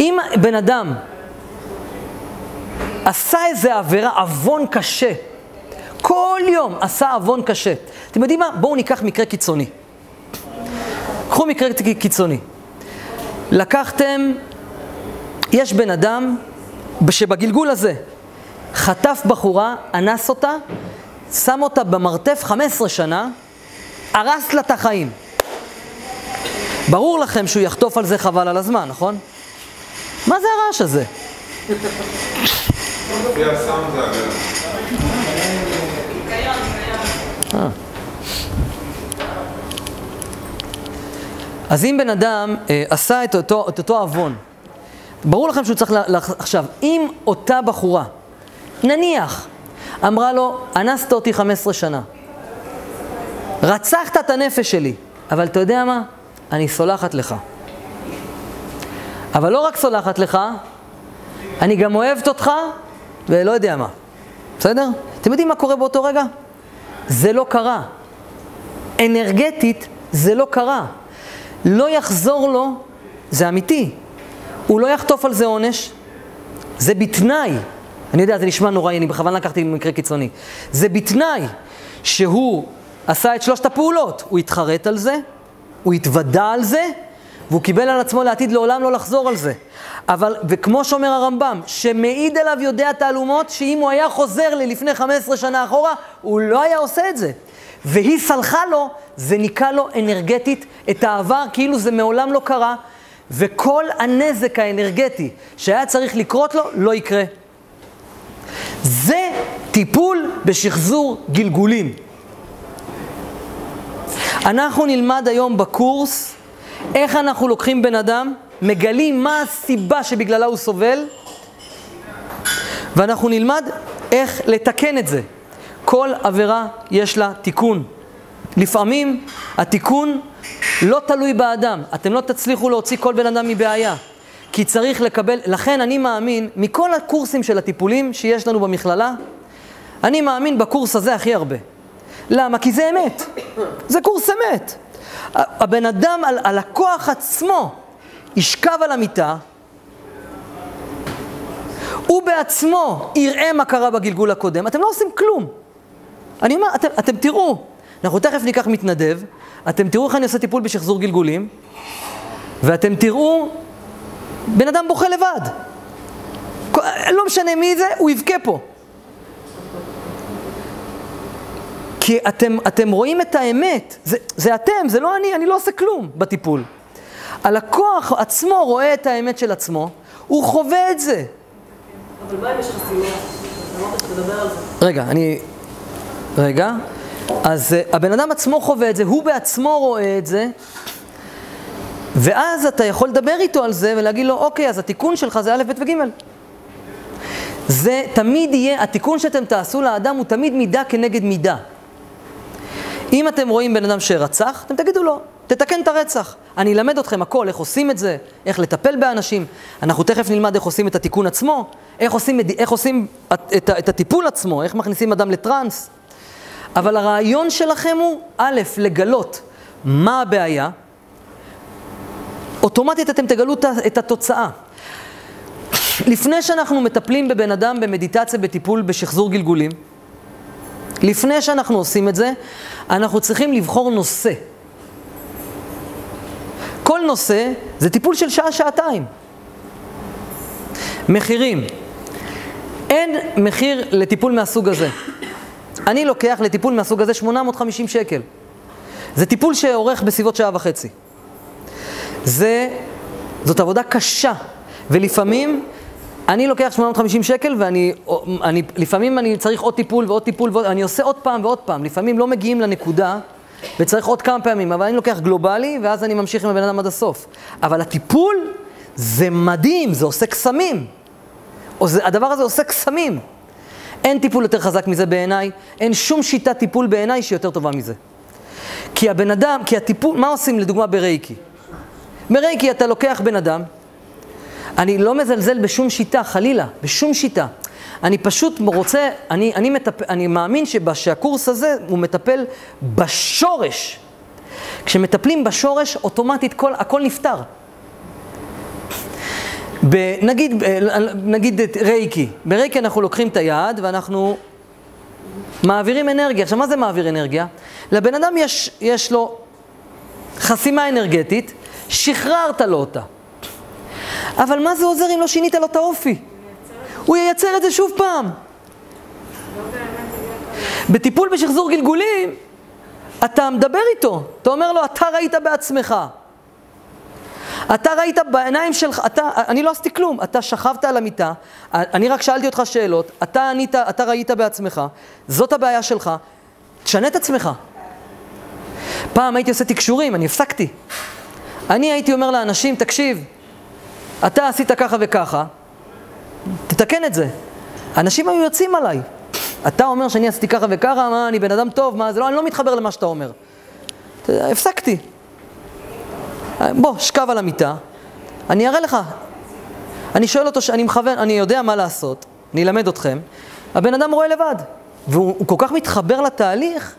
אם בן אדם עשה איזה עבירה, עוון קשה, כל יום עשה עוון קשה. אתם יודעים מה? בואו ניקח מקרה קיצוני. קחו מקרה קיצוני. לקחתם, יש בן אדם שבגלגול הזה חטף בחורה, אנס אותה, שם אותה במרתף 15 שנה, הרס לה את החיים. ברור לכם שהוא יחטוף על זה חבל על הזמן, נכון? מה זה הרעש הזה? הגנה. אז אם בן אדם אה, עשה את אותו, עוון, ברור לכם שהוא צריך. ל- עכשיו, אם אותה בחורה, נניח, אמרה לו, אנסת אותי 15 שנה, רצחת את הנפש שלי, אבל אתה יודע מה? אני סולחת לך. אבל לא רק סולחת לך, אני גם אוהבת אותך, ולא יודע מה. בסדר? אתם יודעים מה קורה באותו רגע? זה לא קרה. אנרגטית, זה לא קרה. לא יחזור לו, זה אמיתי. הוא לא יחטוף על זה עונש, זה בתנאי אני יודע, זה נשמע נוראי, אני בכוונה לקחתי מקרה קיצוני. זה בתנאי שהוא עשה את שלושת הפעולות. הוא התחרט על זה, הוא התוודה על זה, והוא קיבל על עצמו לעתיד לעולם לא לחזור על זה. אבל, וכמו שאומר הרמב"ם, שמעיד עליו יודע תעלומות, שאם הוא היה חוזר ללפני 15 שנה אחורה, הוא לא היה עושה את זה. והיא סלחה לו, זה ניקה לו אנרגטית את העבר, כאילו זה מעולם לא קרה, וכל הנזק האנרגטי שהיה צריך לקרות לו, לא יקרה. זה טיפול בשחזור גלגולים. אנחנו נלמד היום בקורס איך אנחנו לוקחים בן אדם, מגלים מה הסיבה שבגללה הוא סובל, ואנחנו נלמד איך לתקן את זה. כל עבירה יש לה תיקון. לפעמים התיקון לא תלוי באדם. אתם לא תצליחו להוציא כל בן אדם מבעיה. כי צריך לקבל, לכן אני מאמין, מכל הקורסים של הטיפולים שיש לנו במכללה, אני מאמין בקורס הזה הכי הרבה. למה? כי זה אמת. זה קורס אמת. הבן אדם, הלקוח עצמו, ישכב על המיטה, הוא בעצמו יראה מה קרה בגלגול הקודם, אתם לא עושים כלום. אני אומר, אתם, אתם תראו, אנחנו תכף ניקח מתנדב, אתם תראו איך אני עושה טיפול בשחזור גלגולים, ואתם תראו בן אדם בוכה לבד. לא משנה מי זה, הוא יבכה פה. כי אתם, אתם רואים את האמת, זה, זה אתם, זה לא אני, אני לא עושה כלום בטיפול. הלקוח עצמו רואה את האמת של עצמו, הוא חווה את זה. אבל מה אם יש חסימה? אמרת שתדבר על זה. רגע, אני... רגע. אז uh, הבן אדם עצמו חווה את זה, הוא בעצמו רואה את זה, ואז אתה יכול לדבר איתו על זה ולהגיד לו, אוקיי, אז התיקון שלך זה א', ב' וג'. זה תמיד יהיה, התיקון שאתם תעשו לאדם הוא תמיד מידה כנגד מידה. אם אתם רואים בן אדם שרצח, אתם תגידו לו, תתקן את הרצח. אני אלמד אתכם הכל, איך עושים את זה, איך לטפל באנשים. אנחנו תכף נלמד איך עושים את התיקון עצמו, איך עושים, איך עושים את, את, את הטיפול עצמו, איך מכניסים אדם לטראנס. אבל הרעיון שלכם הוא, א', לגלות מה הבעיה, אוטומטית אתם תגלו את התוצאה. לפני שאנחנו מטפלים בבן אדם במדיטציה, בטיפול, בשחזור גלגולים, לפני שאנחנו עושים את זה, אנחנו צריכים לבחור נושא. כל נושא זה טיפול של שעה-שעתיים. מחירים. אין מחיר לטיפול מהסוג הזה. אני לוקח לטיפול מהסוג הזה 850 שקל. זה טיפול שאורך בסביבות שעה וחצי. זה, זאת עבודה קשה, ולפעמים אני לוקח 850 שקל ואני, אני, לפעמים אני צריך עוד טיפול ועוד טיפול ועוד, אני עושה עוד פעם ועוד פעם, לפעמים לא מגיעים לנקודה וצריך עוד כמה פעמים, אבל אני לוקח גלובלי ואז אני ממשיך עם הבן אדם עד הסוף. אבל הטיפול זה מדהים, זה עושה קסמים. זה, הדבר הזה עושה קסמים. אין טיפול יותר חזק מזה בעיניי, אין שום שיטת טיפול בעיניי שהיא יותר טובה מזה. כי הבן אדם, כי הטיפול, מה עושים לדוגמה ברייקי? ברייקי אתה לוקח בן אדם, אני לא מזלזל בשום שיטה, חלילה, בשום שיטה. אני פשוט רוצה, אני, אני, מטפ, אני מאמין שהקורס הזה הוא מטפל בשורש. כשמטפלים בשורש, אוטומטית כל, הכל נפתר. נגיד, נגיד רייקי, ברייקי אנחנו לוקחים את היד ואנחנו מעבירים אנרגיה. עכשיו, מה זה מעביר אנרגיה? לבן אדם יש, יש לו חסימה אנרגטית, שחררת לו אותה. אבל מה זה עוזר אם לא שינית לו את האופי? הוא ייצר את זה שוב פעם. בטיפול בשחזור גלגולים, אתה מדבר איתו, אתה אומר לו, אתה ראית בעצמך. אתה ראית בעיניים שלך, אתה, אני לא עשיתי כלום, אתה שכבת על המיטה, אני רק שאלתי אותך שאלות, אתה ענית, אתה ראית בעצמך, זאת הבעיה שלך, תשנה את עצמך. פעם הייתי עושה תקשורים, אני הפסקתי. אני הייתי אומר לאנשים, תקשיב, אתה עשית ככה וככה, תתקן את זה. אנשים היו יוצאים עליי. אתה אומר שאני עשיתי ככה וככה, מה, אני בן אדם טוב, מה, זה לא, אני לא מתחבר למה שאתה אומר. הפסקתי. בוא, שכב על המיטה, אני אראה לך. אני שואל אותו, אני מכוון, אני יודע מה לעשות, אני אלמד אתכם. הבן אדם רואה לבד, והוא כל כך מתחבר לתהליך,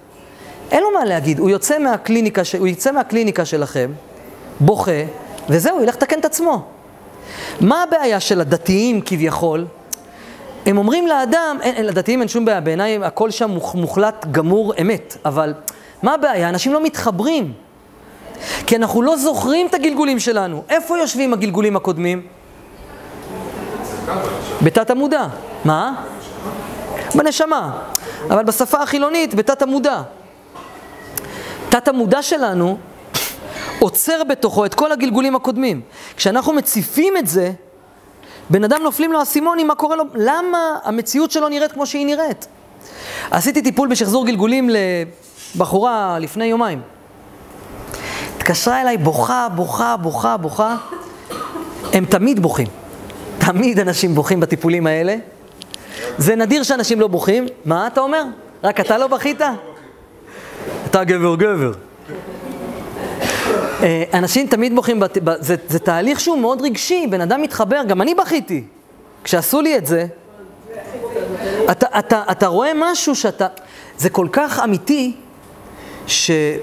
אין לו מה להגיד. הוא יוצא מהקליניקה, הוא יצא מהקליניקה שלכם, בוכה, וזהו, ילך לתקן את עצמו. מה הבעיה של הדתיים כביכול? הם אומרים לאדם, אין, לדתיים אין שום בעיה, בעיניי הכל שם מוח- מוחלט, גמור, אמת, אבל מה הבעיה? אנשים לא מתחברים. כי אנחנו לא זוכרים את הגלגולים שלנו. איפה יושבים הגלגולים הקודמים? בתת המודע. מה? בנשמה. אבל בשפה החילונית, בתת המודע. תת המודע שלנו עוצר בתוכו את כל הגלגולים הקודמים. כשאנחנו מציפים את זה, בן אדם נופלים לו אסימונים, מה קורה לו? למה המציאות שלו נראית כמו שהיא נראית? עשיתי טיפול בשחזור גלגולים לבחורה לפני יומיים. התקשרה אליי בוכה, בוכה, בוכה, בוכה. הם תמיד בוכים. תמיד אנשים בוכים בטיפולים האלה. זה נדיר שאנשים לא בוכים. מה אתה אומר? רק אתה לא בכית? אתה גבר גבר. אה, אנשים תמיד בוכים, בת... זה, זה תהליך שהוא מאוד רגשי, בן אדם מתחבר, גם אני בכיתי. כשעשו לי את זה, אתה, אתה, אתה רואה משהו שאתה, זה כל כך אמיתי, שזה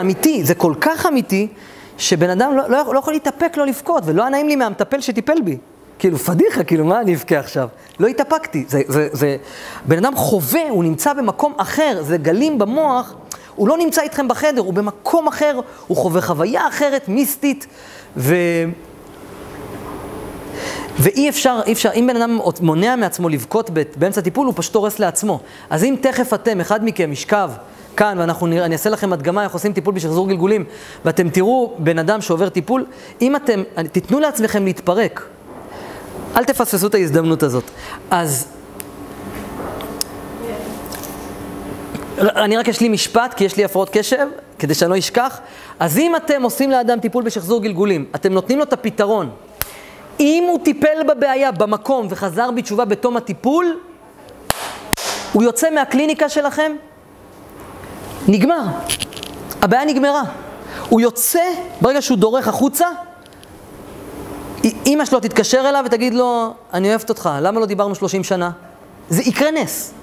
אמיתי, זה כל כך אמיתי, שבן אדם לא, לא, לא יכול להתאפק לא לבכות, ולא היה נעים לי מהמטפל שטיפל בי. כאילו, פדיחה, כאילו, מה אני אבכה עכשיו? לא התאפקתי. זה, זה, זה, בן אדם חווה, הוא נמצא במקום אחר, זה גלים במוח, הוא לא נמצא איתכם בחדר, הוא במקום אחר, הוא חווה חוויה אחרת, מיסטית, ו... ואי אפשר, אי אפשר, אם בן אדם מונע מעצמו לבכות באמצע טיפול, הוא פשוט הורס לעצמו. אז אם תכף אתם, אחד מכם, ישכב כאן, ואנחנו נראה, אני אעשה לכם הדגמה איך עושים טיפול בשחזור גלגולים, ואתם תראו בן אדם שעובר טיפול, אם אתם, תיתנו לעצמכם להתפרק. אל תפספסו את ההזדמנות הזאת. אז... אני רק אשלים משפט, כי יש לי הפרעות קשב, כדי שאני לא אשכח. אז אם אתם עושים לאדם טיפול בשחזור גלגולים, אתם נותנים לו את הפתרון. אם הוא טיפל בבעיה במקום וחזר בתשובה בתום הטיפול, הוא יוצא מהקליניקה שלכם, נגמר. הבעיה נגמרה. הוא יוצא, ברגע שהוא דורך החוצה, אימא שלו תתקשר אליו ותגיד לו, אני אוהבת אותך, למה לא דיברנו 30 שנה? זה יקרה נס.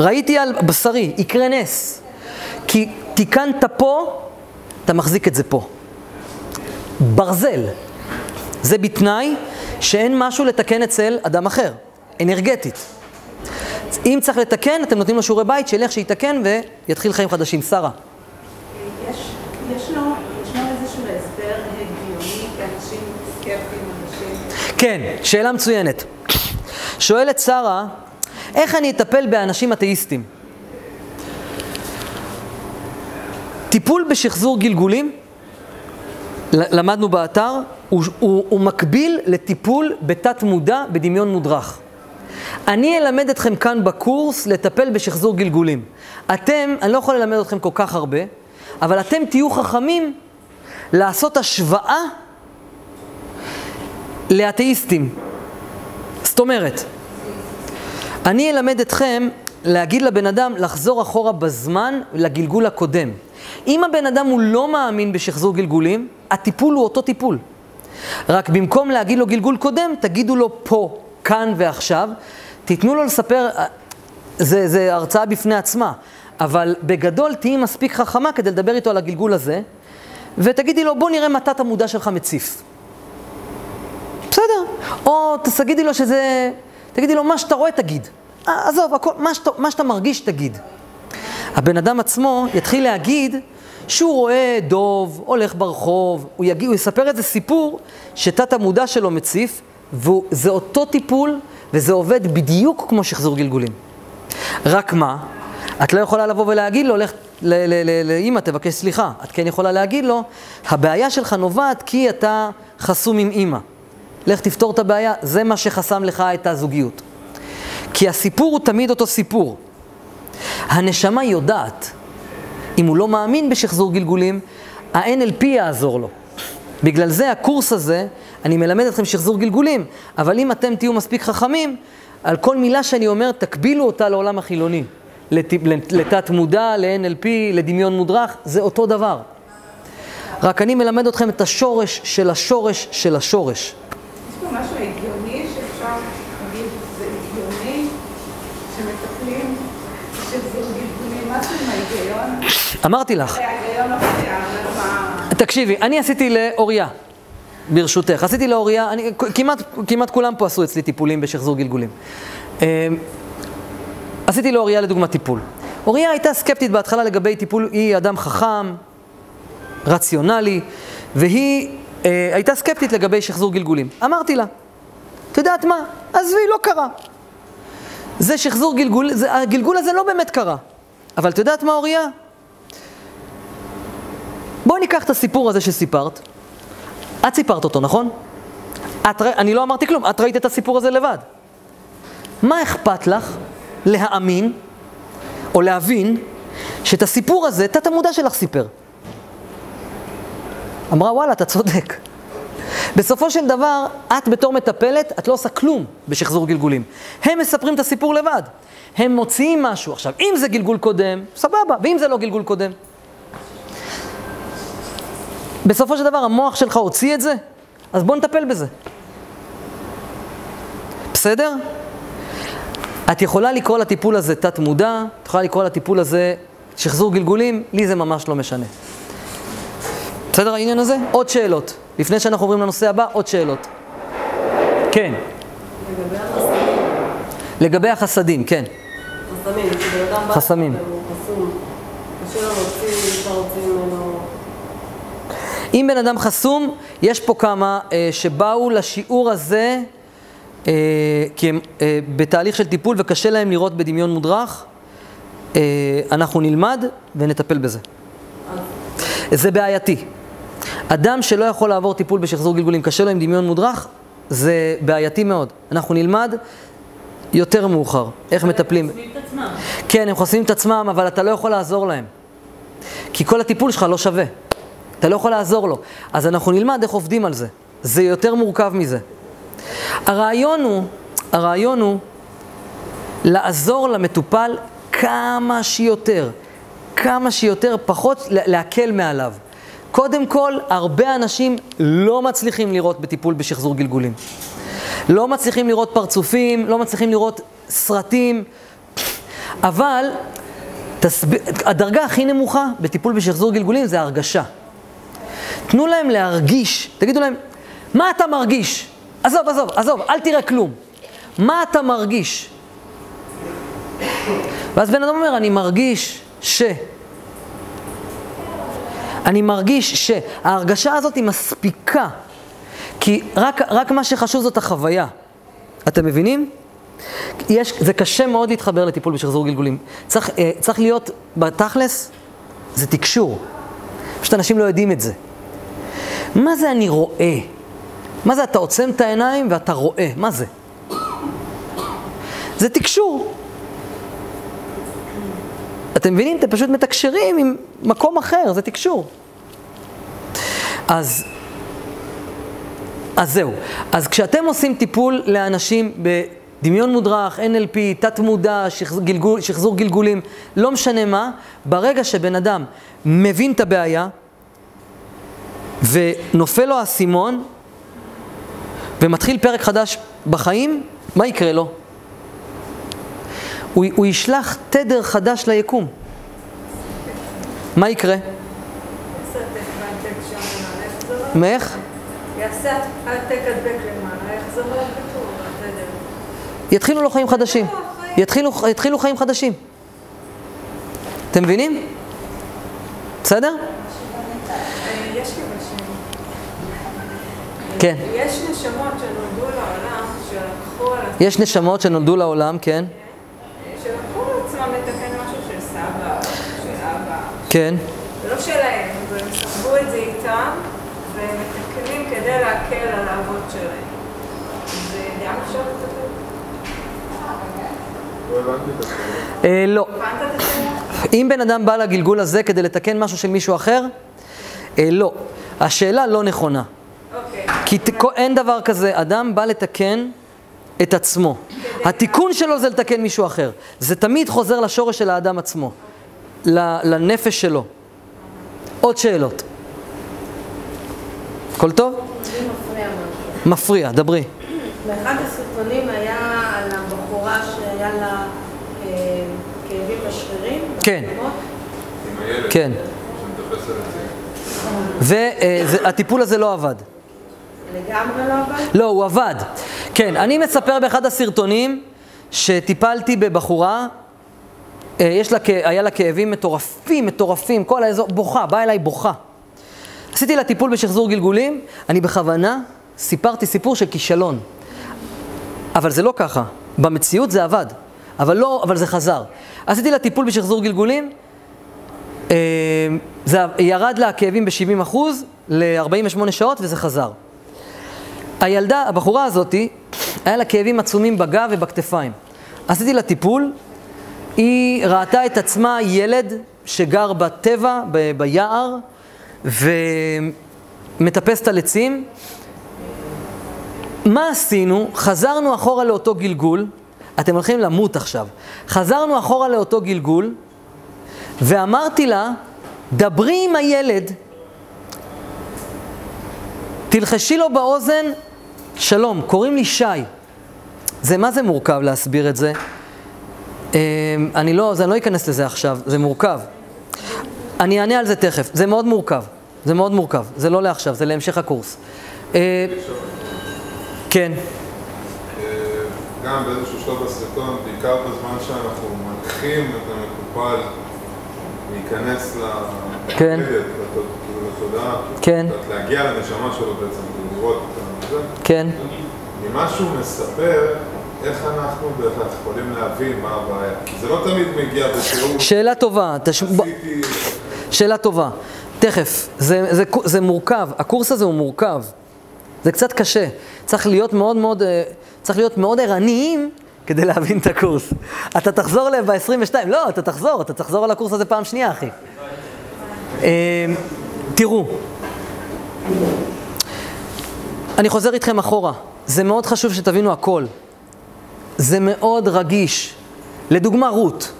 ראיתי על בשרי, יקרה נס. כי תיקנת פה, אתה מחזיק את זה פה. ברזל. זה בתנאי שאין משהו לתקן אצל אדם אחר, אנרגטית. אם צריך לתקן, אתם נותנים לו שיעורי בית, שילך, שיתקן ויתחיל חיים חדשים. שרה. יש, ישנו, ישנו איזשהו הסבר הגיוני לאנשים סקפטיים, אנשים... כן, שאלה מצוינת. שואלת שרה, איך אני אטפל באנשים אתאיסטים? טיפול בשחזור גלגולים, למדנו באתר, הוא, הוא, הוא מקביל לטיפול בתת מודע בדמיון מודרך. אני אלמד אתכם כאן בקורס לטפל בשחזור גלגולים. אתם, אני לא יכול ללמד אתכם כל כך הרבה, אבל אתם תהיו חכמים לעשות השוואה לאתאיסטים. זאת אומרת, אני אלמד אתכם להגיד לבן אדם לחזור אחורה בזמן לגלגול הקודם. אם הבן אדם הוא לא מאמין בשחזור גלגולים, הטיפול הוא אותו טיפול. רק במקום להגיד לו גלגול קודם, תגידו לו פה, כאן ועכשיו. תיתנו לו לספר, זה, זה הרצאה בפני עצמה, אבל בגדול תהיי מספיק חכמה כדי לדבר איתו על הגלגול הזה, ותגידי לו, בוא נראה מתי המודע שלך מציף. בסדר. או תגידי לו שזה, תגידי לו, מה שאתה רואה תגיד. אה, עזוב, הכל, מה, שאתה, מה שאתה מרגיש תגיד. הבן אדם עצמו יתחיל להגיד שהוא רואה דוב, הולך ברחוב, הוא, יגיד, הוא יספר איזה סיפור שתת המודע שלו מציף, וזה אותו טיפול, וזה עובד בדיוק כמו שחזור גלגולים. רק מה, את לא יכולה לבוא ולהגיד לו, לך לאמא, תבקש סליחה. את כן יכולה להגיד לו, הבעיה שלך נובעת כי אתה חסום עם אמא. לך תפתור את הבעיה, זה מה שחסם לך את הזוגיות. כי הסיפור הוא תמיד אותו סיפור. הנשמה יודעת, אם הוא לא מאמין בשחזור גלגולים, ה-NLP יעזור לו. בגלל זה הקורס הזה, אני מלמד אתכם שחזור גלגולים, אבל אם אתם תהיו מספיק חכמים, על כל מילה שאני אומר, תקבילו אותה לעולם החילוני. לת... לתת מודע, ל-NLP, לדמיון מודרך, זה אותו דבר. רק אני מלמד אתכם את השורש של השורש של השורש. משהו הגיוני שאפשר להגיד, זה הגיוני שמטפלים בשחזור גלגולים, משהו עם ההיגיון? אמרתי לך, ההיגיון לא קיים. תקשיבי, אני עשיתי לאוריה. ברשותך. עשיתי לאוריה, אני, כמעט, כמעט כולם פה עשו אצלי טיפולים בשחזור גלגולים. אה, עשיתי לאוריה לדוגמה טיפול. אוריה הייתה סקפטית בהתחלה לגבי טיפול, היא אדם חכם, רציונלי, והיא אה, הייתה סקפטית לגבי שחזור גלגולים. אמרתי לה, את יודעת מה? עזבי, לא קרה. זה שחזור גלגול, זה, הגלגול הזה לא באמת קרה. אבל את יודעת מה, אוריה? בואי ניקח את הסיפור הזה שסיפרת. את סיפרת אותו, נכון? את, אני לא אמרתי כלום, את ראית את הסיפור הזה לבד. מה אכפת לך להאמין או להבין שאת הסיפור הזה תת המודע שלך סיפר? אמרה, וואלה, אתה צודק. בסופו של דבר, את בתור מטפלת, את לא עושה כלום בשחזור גלגולים. הם מספרים את הסיפור לבד. הם מוציאים משהו. עכשיו, אם זה גלגול קודם, סבבה, ואם זה לא גלגול קודם? בסופו של דבר, המוח שלך הוציא את זה, אז בוא נטפל בזה. בסדר? את יכולה לקרוא לטיפול הזה תת-מודע, את יכולה לקרוא לטיפול הזה שחזור גלגולים, לי זה ממש לא משנה. בסדר העניין הזה? עוד שאלות. לפני שאנחנו עוברים לנושא הבא, עוד שאלות. כן. לגבי החסמים, לגבי החסדים, כן. חסמים, כשבן אדם בא חסמים. אם בן אדם חסום, יש פה כמה אה, שבאו לשיעור הזה אה, כי הם אה, בתהליך של טיפול וקשה להם לראות בדמיון מודרך. אה, אנחנו נלמד ונטפל בזה. זה בעייתי. אדם שלא יכול לעבור טיפול בשחזור גלגולים, קשה לו עם דמיון מודרך, זה בעייתי מאוד. אנחנו נלמד יותר מאוחר, איך מטפלים. כן, הם חוסמים את עצמם, אבל אתה לא יכול לעזור להם. כי כל הטיפול שלך לא שווה. אתה לא יכול לעזור לו. אז אנחנו נלמד איך עובדים על זה. זה יותר מורכב מזה. הרעיון הוא, הרעיון הוא לעזור למטופל כמה שיותר, כמה שיותר פחות לה- להקל מעליו. קודם כל, הרבה אנשים לא מצליחים לראות בטיפול בשחזור גלגולים. לא מצליחים לראות פרצופים, לא מצליחים לראות סרטים, אבל תסב... הדרגה הכי נמוכה בטיפול בשחזור גלגולים זה ההרגשה. תנו להם להרגיש, תגידו להם, מה אתה מרגיש? עזוב, עזוב, עזוב, אל תראה כלום. מה אתה מרגיש? ואז בן אדם אומר, אני מרגיש ש... אני מרגיש שההרגשה הזאת היא מספיקה, כי רק, רק מה שחשוב זאת החוויה. אתם מבינים? יש, זה קשה מאוד להתחבר לטיפול בשחזור גלגולים. צריך, אה, צריך להיות, בתכלס, זה תקשור. פשוט אנשים לא יודעים את זה. מה זה אני רואה? מה זה אתה עוצם את העיניים ואתה רואה? מה זה? זה תקשור. אתם מבינים? אתם פשוט מתקשרים עם מקום אחר, זה תקשור. אז, אז זהו. אז כשאתם עושים טיפול לאנשים בדמיון מודרך, NLP, תת-מודע, שחזור, גלגול, שחזור גלגולים, לא משנה מה, ברגע שבן אדם מבין את הבעיה ונופל לו האסימון ומתחיל פרק חדש בחיים, מה יקרה לו? הוא, הוא ישלח תדר חדש ליקום. מה יקרה? מאיך? יעשה העתק הדבק למעלה, איך זה עובד בטור, בסדר. יתחילו לו חיים חדשים. יתחילו, יתחילו חיים חדשים. אתם מבינים? בסדר? כן. יש נשמות שנולדו לעולם, שלקחו על יש נשמות שנולדו לעולם, כן. שלקחו על עצמם לתקן משהו של סבא, של אבא, כן. זה לא שלהם, והם סחבו את זה איתם, והם מתקנים כדי להקל על האבות שלהם. זה גם אפשר לטפל? לא. אה, לא. אם בן אדם בא לגלגול הזה כדי לתקן משהו של מישהו אחר, אה, לא. השאלה לא נכונה. אוקיי. כי אין דבר כזה, אדם בא לתקן את עצמו. התיקון שלו זה לתקן מישהו אחר. זה תמיד חוזר לשורש של האדם עצמו, לנפש שלו. עוד שאלות. הכל טוב? מפריע משהו. מפריע, דברי. באחד הסרטונים היה על הבחורה שהיה לה אה, כאבים בשרירים. כן. כן. והטיפול הזה לא עבד. לגמרי לא עבד? לא, הוא עבד. כן, אני מספר באחד הסרטונים שטיפלתי בבחורה, אה, יש לה, היה לה כאבים מטורפים, מטורפים, כל האזור, בוכה, באה אליי בוכה. עשיתי לה טיפול בשחזור גלגולים, אני בכוונה סיפרתי סיפור של כישלון. אבל זה לא ככה, במציאות זה עבד, אבל לא, אבל זה חזר. עשיתי לה טיפול בשחזור גלגולים, אה, זה ירד לה הכאבים ב-70% ל-48 שעות וזה חזר. הילדה, הבחורה הזאתי, היה לה כאבים עצומים בגב ובכתפיים. עשיתי לה טיפול, היא ראתה את עצמה ילד שגר בטבע, ב- ביער, ומטפס על עצים. מה עשינו? חזרנו אחורה לאותו גלגול, אתם הולכים למות עכשיו. חזרנו אחורה לאותו גלגול, ואמרתי לה, דברי עם הילד, תלחשי לו באוזן, שלום, קוראים לי שי. זה מה זה מורכב להסביר את זה? אה, אני לא, אז אני לא אכנס לזה עכשיו, זה מורכב. אני אענה על זה תכף, זה מאוד מורכב, זה מאוד מורכב, זה לא לעכשיו, זה להמשך הקורס. אה, כן, אה, גם באיזשהו שלב בסרטון, בעיקר בזמן שאנחנו מנחים את המטופל להיכנס כן. ללדת, לת- כאילו לתודעה, כן. להגיע לנשמה שלו בעצם, לראות את זה. כן. ממה שהוא מספר, איך אנחנו בהכרח יכולים להבין מה הבעיה. כי זה לא תמיד מגיע בתיאור. שאלה טובה, תש... עשיתי... שאלה טובה. תכף, זה, זה, זה מורכב, הקורס הזה הוא מורכב. זה קצת קשה. צריך להיות מאוד מאוד, אה, צריך להיות מאוד ערניים כדי להבין את הקורס. אתה תחזור ל- ב-22, לא, אתה תחזור, אתה תחזור על הקורס הזה פעם שנייה, אחי. אה, תראו, אני חוזר איתכם אחורה. זה מאוד חשוב שתבינו הכל. זה מאוד רגיש. לדוגמה, רות.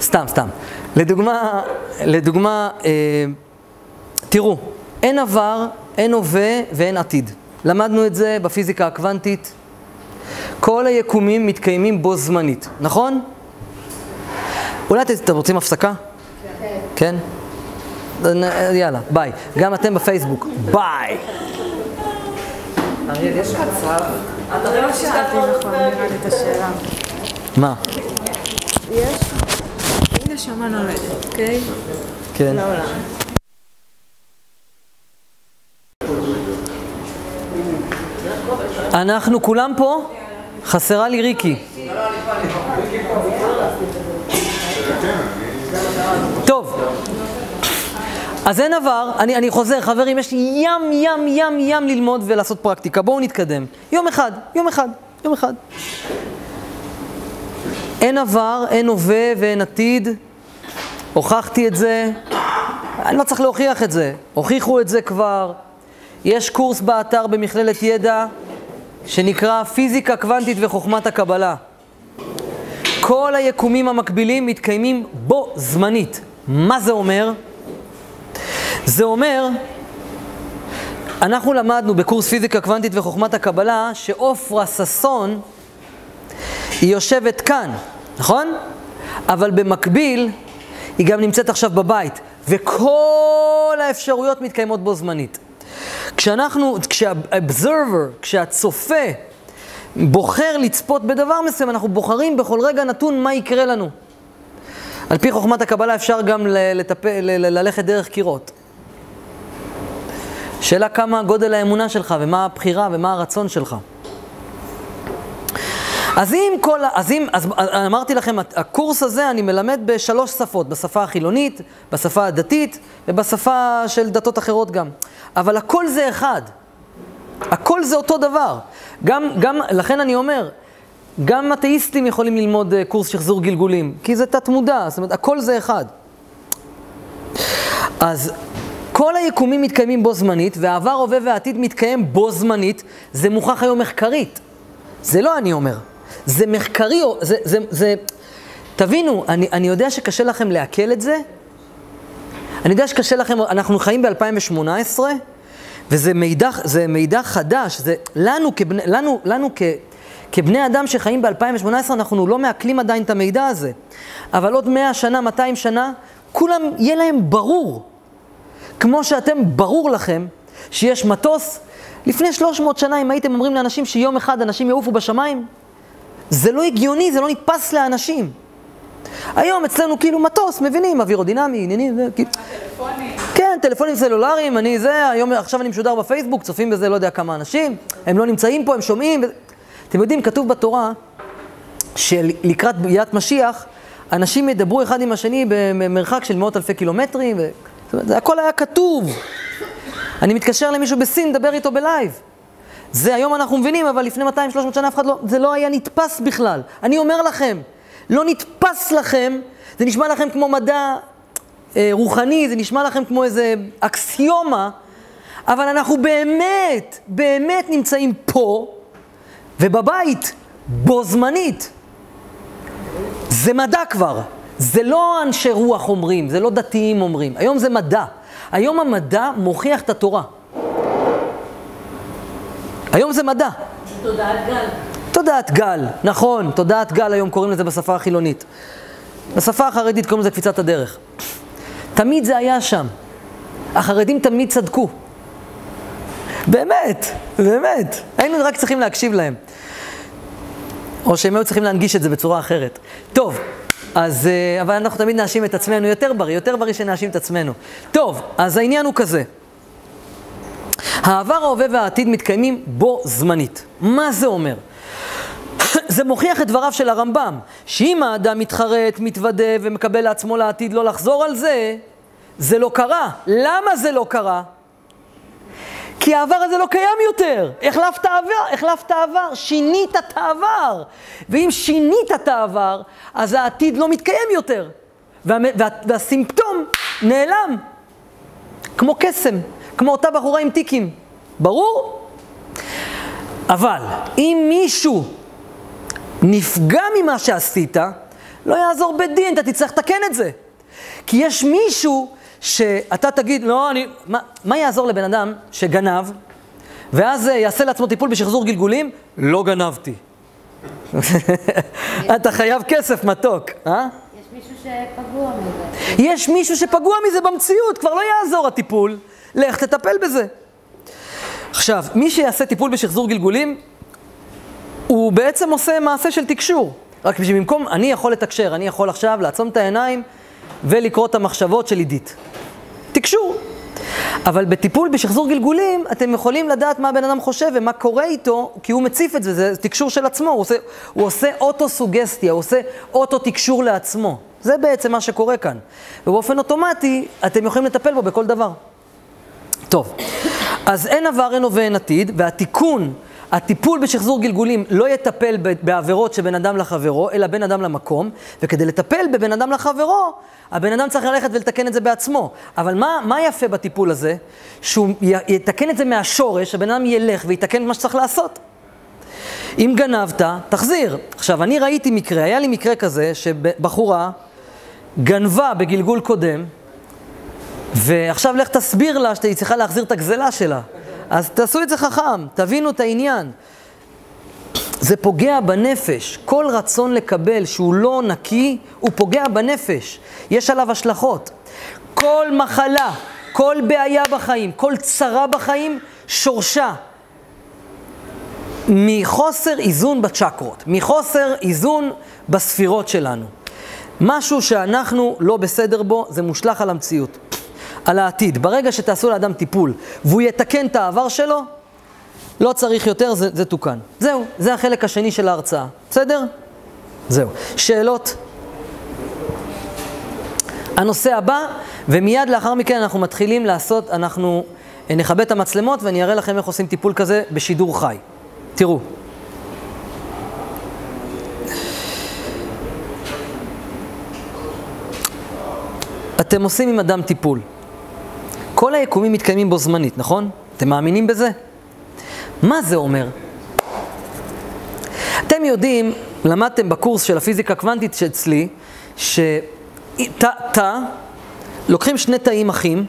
סתם, סתם. לדוגמה, לדוגמה, אה, תראו, אין עבר, אין הווה ואין עתיד. למדנו את זה בפיזיקה הקוונטית. כל היקומים מתקיימים בו זמנית, נכון? אולי אתם אתם רוצים הפסקה? כן. כן? יאללה, ביי. גם אתם בפייסבוק, ביי. אריאל, יש מצב, אתה לא שאלתי נכון, נראה לי את השאלה. מה? יש, אם נשמה נולדת, אוקיי? כן. לעולם. אנחנו כולם פה? חסרה לי ריקי. טוב, אז אין עבר, אני, אני חוזר, חברים, יש לי ים, ים, ים, ים ללמוד ולעשות פרקטיקה. בואו נתקדם. יום אחד, יום אחד, יום אחד. אין עבר, אין הווה ואין עתיד. הוכחתי את זה. אני לא צריך להוכיח את זה. הוכיחו את זה כבר. יש קורס באתר במכללת ידע שנקרא פיזיקה קוונטית וחוכמת הקבלה. כל היקומים המקבילים מתקיימים בו זמנית. מה זה אומר? זה אומר, אנחנו למדנו בקורס פיזיקה קוונטית וחוכמת הקבלה שעופרה ששון היא יושבת כאן, נכון? אבל במקביל היא גם נמצאת עכשיו בבית, וכל האפשרויות מתקיימות בו זמנית. כשאנחנו, כשה-observer, כשהצופה בוחר לצפות בדבר מסוים, אנחנו בוחרים בכל רגע נתון מה יקרה לנו. על פי חוכמת הקבלה אפשר גם לטפ... ללכת דרך קירות. שאלה כמה גודל האמונה שלך, ומה הבחירה, ומה הרצון שלך. אז אם כל, אז אם, אז אמרתי לכם, הקורס הזה אני מלמד בשלוש שפות, בשפה החילונית, בשפה הדתית ובשפה של דתות אחרות גם. אבל הכל זה אחד. הכל זה אותו דבר. גם, גם, לכן אני אומר, גם אתאיסטים יכולים ללמוד אה, קורס שחזור גלגולים, כי זה תת מודע, זאת אומרת, הכל זה אחד. אז כל היקומים מתקיימים בו זמנית, והעבר, הווה והעתיד מתקיים בו זמנית, זה מוכח היום מחקרית. זה לא אני אומר, זה מחקרי, זה, זה, זה... תבינו, אני, אני יודע שקשה לכם לעכל את זה, אני יודע שקשה לכם, אנחנו חיים ב-2018, וזה מידע, זה מידע חדש, זה לנו, כבני, לנו, לנו כ, כבני אדם שחיים ב-2018, אנחנו לא מעכלים עדיין את המידע הזה. אבל עוד 100 שנה, 200 שנה, כולם, יהיה להם ברור. כמו שאתם, ברור לכם, שיש מטוס? לפני 300 שנה, אם הייתם אומרים לאנשים שיום אחד אנשים יעופו בשמיים, זה לא הגיוני, זה לא נתפס לאנשים. היום אצלנו כאילו מטוס, מבינים, אווירודינמי, עניינים, זה כאילו... טלפונים. כן, טלפונים סלולריים, אני זה, היום, עכשיו אני משודר בפייסבוק, צופים בזה לא יודע כמה אנשים, הם לא נמצאים פה, הם שומעים. וזה- אתם יודעים, כתוב בתורה שלקראת ביאת משיח, אנשים ידברו אחד עם השני במרחק של מאות אלפי קילומטרים, ו... זה הכל היה כתוב. אני מתקשר למישהו בסין, מדבר איתו בלייב. זה היום אנחנו מבינים, אבל לפני 200-300 שנה אף אחד לא, זה לא היה נתפס בכלל. אני אומר לכם, לא נתפס לכם, זה נשמע לכם כמו מדע אה, רוחני, זה נשמע לכם כמו איזה אקסיומה, אבל אנחנו באמת, באמת נמצאים פה ובבית, בו זמנית. זה מדע כבר. זה לא אנשי רוח אומרים, זה לא דתיים אומרים. היום זה מדע. היום המדע מוכיח את התורה. היום זה מדע. תודעת גל. תודעת גל, נכון, תודעת גל היום קוראים לזה בשפה החילונית. בשפה החרדית קוראים לזה קפיצת הדרך. תמיד זה היה שם. החרדים תמיד צדקו. באמת, באמת. היינו רק צריכים להקשיב להם. או שהם היו צריכים להנגיש את זה בצורה אחרת. טוב, אז, אה, אבל אנחנו תמיד נאשים את עצמנו, יותר בריא, יותר בריא שנאשים את עצמנו. טוב, אז העניין הוא כזה. העבר, ההווה והעתיד מתקיימים בו זמנית. מה זה אומר? זה מוכיח את דבריו של הרמב"ם, שאם האדם מתחרט, מתוודה ומקבל לעצמו לעתיד לא לחזור על זה, זה לא קרה. למה זה לא קרה? כי העבר הזה לא קיים יותר. החלפת עבר, החלפת עבר, שינית את העבר. ואם שינית את העבר, אז העתיד לא מתקיים יותר. וה, וה, והסימפטום נעלם. כמו קסם, כמו אותה בחורה עם טיקים. ברור? אבל אם מישהו נפגע ממה שעשית, לא יעזור בית דין, אתה תצטרך לתקן את זה. כי יש מישהו שאתה תגיד, לא, אני... מה, מה יעזור לבן אדם שגנב, ואז אה, יעשה לעצמו טיפול בשחזור גלגולים? לא גנבתי. אתה חייב כסף מתוק, אה? יש מישהו שפגוע מזה. יש מישהו שפגוע מזה במציאות, כבר לא יעזור הטיפול, לך תטפל בזה. עכשיו, מי שיעשה טיפול בשחזור גלגולים, הוא בעצם עושה מעשה של תקשור. רק שבמקום, אני יכול לתקשר, אני יכול עכשיו לעצום את העיניים ולקרוא את המחשבות של עידית. תקשור. אבל בטיפול בשחזור גלגולים, אתם יכולים לדעת מה הבן אדם חושב ומה קורה איתו, כי הוא מציף את זה, זה תקשור של עצמו, הוא עושה, הוא עושה אוטו-סוגסטיה, הוא עושה אוטו-תקשור לעצמו. זה בעצם מה שקורה כאן. ובאופן אוטומטי, אתם יכולים לטפל בו בכל דבר. טוב, אז אין עבר, אין הווה, אין עתיד, והתיקון, הטיפול בשחזור גלגולים לא יטפל בעבירות שבין אדם לחברו, אלא בין אדם למקום, וכדי לטפל בבין אדם לחברו, הבן אדם צריך ללכת ולתקן את זה בעצמו. אבל מה, מה יפה בטיפול הזה? שהוא יתקן את זה מהשורש, הבן אדם ילך ויתקן את מה שצריך לעשות. אם גנבת, תחזיר. עכשיו, אני ראיתי מקרה, היה לי מקרה כזה, שבחורה גנבה בגלגול קודם, ועכשיו לך תסביר לה שהיא צריכה להחזיר את הגזלה שלה. אז תעשו את זה חכם, תבינו את העניין. זה פוגע בנפש. כל רצון לקבל שהוא לא נקי, הוא פוגע בנפש. יש עליו השלכות. כל מחלה, כל בעיה בחיים, כל צרה בחיים, שורשה מחוסר איזון בצ'קרות, מחוסר איזון בספירות שלנו. משהו שאנחנו לא בסדר בו, זה מושלך על המציאות, על העתיד. ברגע שתעשו לאדם טיפול והוא יתקן את העבר שלו, לא צריך יותר, זה, זה תוקן. זהו, זה החלק השני של ההרצאה. בסדר? זהו. שאלות? הנושא הבא, ומיד לאחר מכן אנחנו מתחילים לעשות, אנחנו נכבה את המצלמות ואני אראה לכם איך עושים טיפול כזה בשידור חי. תראו. אתם עושים עם אדם טיפול. כל היקומים מתקיימים בו זמנית, נכון? אתם מאמינים בזה? מה זה אומר? אתם יודעים, למדתם בקורס של הפיזיקה הקוונטית שאצלי, שתא, לוקחים שני תאים אחים,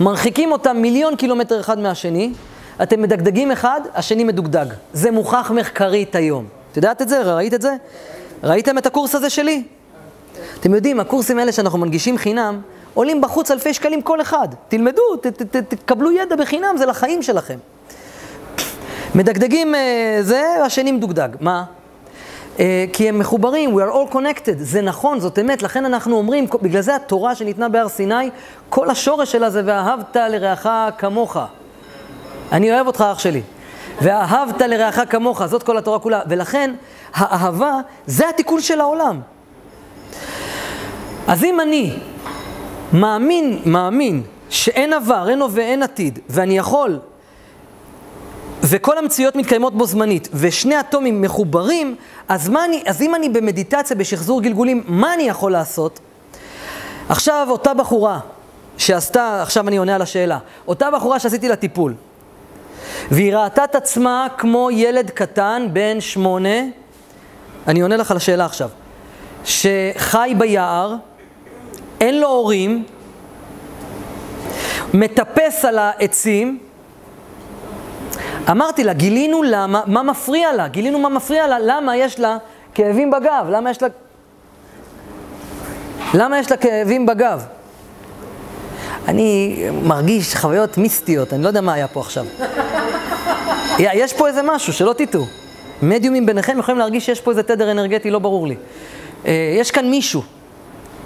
מרחיקים אותם מיליון קילומטר אחד מהשני, אתם מדגדגים אחד, השני מדוגדג. זה מוכח מחקרית היום. את יודעת את זה? ראית את זה? ראיתם את הקורס הזה שלי? אתם יודעים, הקורסים האלה שאנחנו מנגישים חינם, עולים בחוץ אלפי שקלים כל אחד. תלמדו, ת, ת, ת, תקבלו ידע בחינם, זה לחיים שלכם. מדגדגים אה, זה, השני מדוגדג. מה? אה, כי הם מחוברים, we are all connected, זה נכון, זאת אמת, לכן אנחנו אומרים, בגלל זה התורה שניתנה בהר סיני, כל השורש שלה זה ואהבת לרעך כמוך. אני אוהב אותך אח שלי. ואהבת לרעך כמוך, זאת כל התורה כולה. ולכן, האהבה זה התיקון של העולם. אז אם אני מאמין, מאמין, שאין עבר, אין הווה, אין עתיד, ואני יכול, וכל המציאות מתקיימות בו זמנית, ושני אטומים מחוברים, אז, אני, אז אם אני במדיטציה, בשחזור גלגולים, מה אני יכול לעשות? עכשיו, אותה בחורה שעשתה, עכשיו אני עונה על השאלה, אותה בחורה שעשיתי לה טיפול, והיא ראתה את עצמה כמו ילד קטן בן שמונה, אני עונה לך על השאלה עכשיו, שחי ביער, אין לו הורים, מטפס על העצים, אמרתי לה, גילינו למה, מה מפריע לה, גילינו מה מפריע לה, למה יש לה כאבים בגב, למה יש לה... למה יש לה כאבים בגב? אני מרגיש חוויות מיסטיות, אני לא יודע מה היה פה עכשיו. יש פה איזה משהו, שלא תטעו. מדיומים ביניכם יכולים להרגיש שיש פה איזה תדר אנרגטי, לא ברור לי. אה, יש כאן מישהו.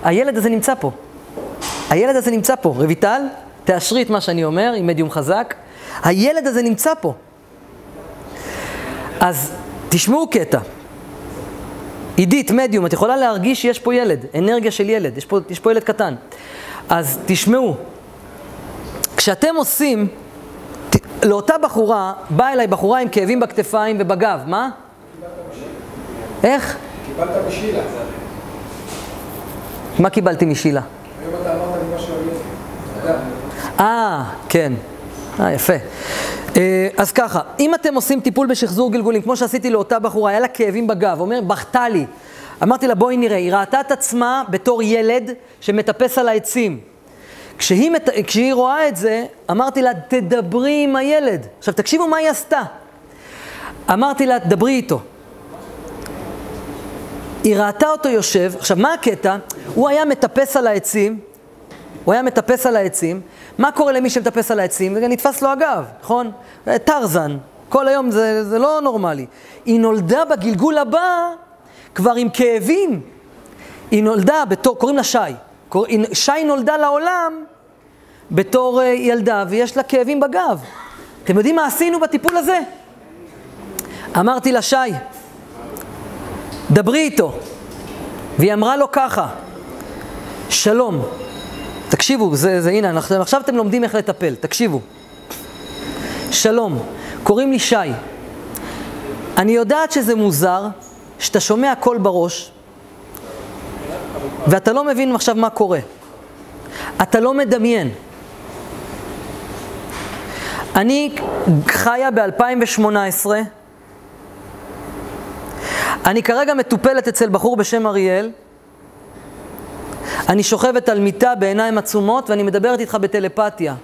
הילד הזה נמצא פה. הילד הזה נמצא פה. רויטל, תאשרי את מה שאני אומר, עם מדיום חזק. הילד הזה נמצא פה. אז תשמעו קטע. עידית, מדיום, את יכולה להרגיש שיש פה ילד, אנרגיה של ילד, יש פה, יש פה ילד קטן. אז תשמעו, כשאתם עושים, ת, לאותה בחורה, באה אליי בחורה עם כאבים בכתפיים ובגב, מה? איך? קיבלת משילה. מה קיבלתי משילה? היום אתה אמרת לי משהו על אדם. אה, כן. אה, יפה. אה, אז ככה, אם אתם עושים טיפול בשחזור גלגולים, כמו שעשיתי לאותה בחורה, היה לה כאבים בגב, אומר, בכתה לי. אמרתי לה, בואי נראה, היא ראתה את עצמה בתור ילד שמטפס על העצים. כשהיא, מת... כשהיא רואה את זה, אמרתי לה, תדברי עם הילד. עכשיו, תקשיבו מה היא עשתה. אמרתי לה, דברי איתו. היא ראתה אותו יושב, עכשיו, מה הקטע? הוא היה מטפס על העצים, הוא היה מטפס על העצים, מה קורה למי שמטפס על העצים? זה נתפס לו הגב, נכון? טרזן, כל היום זה, זה לא נורמלי. היא נולדה בגלגול הבא כבר עם כאבים. היא נולדה בתור, קוראים לה שי. שי נולדה לעולם בתור uh, ילדה ויש לה כאבים בגב. אתם יודעים מה עשינו בטיפול הזה? אמרתי לה, שי, דברי איתו. והיא אמרה לו ככה, שלום, תקשיבו, זה, זה הנה, אנחנו, עכשיו אתם לומדים איך לטפל, תקשיבו. שלום, קוראים לי שי. אני יודעת שזה מוזר, שאתה שומע קול בראש, ואתה לא מבין עכשיו מה קורה. אתה לא מדמיין. אני חיה ב-2018, אני כרגע מטופלת אצל בחור בשם אריאל, אני שוכבת על מיטה בעיניים עצומות ואני מדברת איתך בטלפתיה.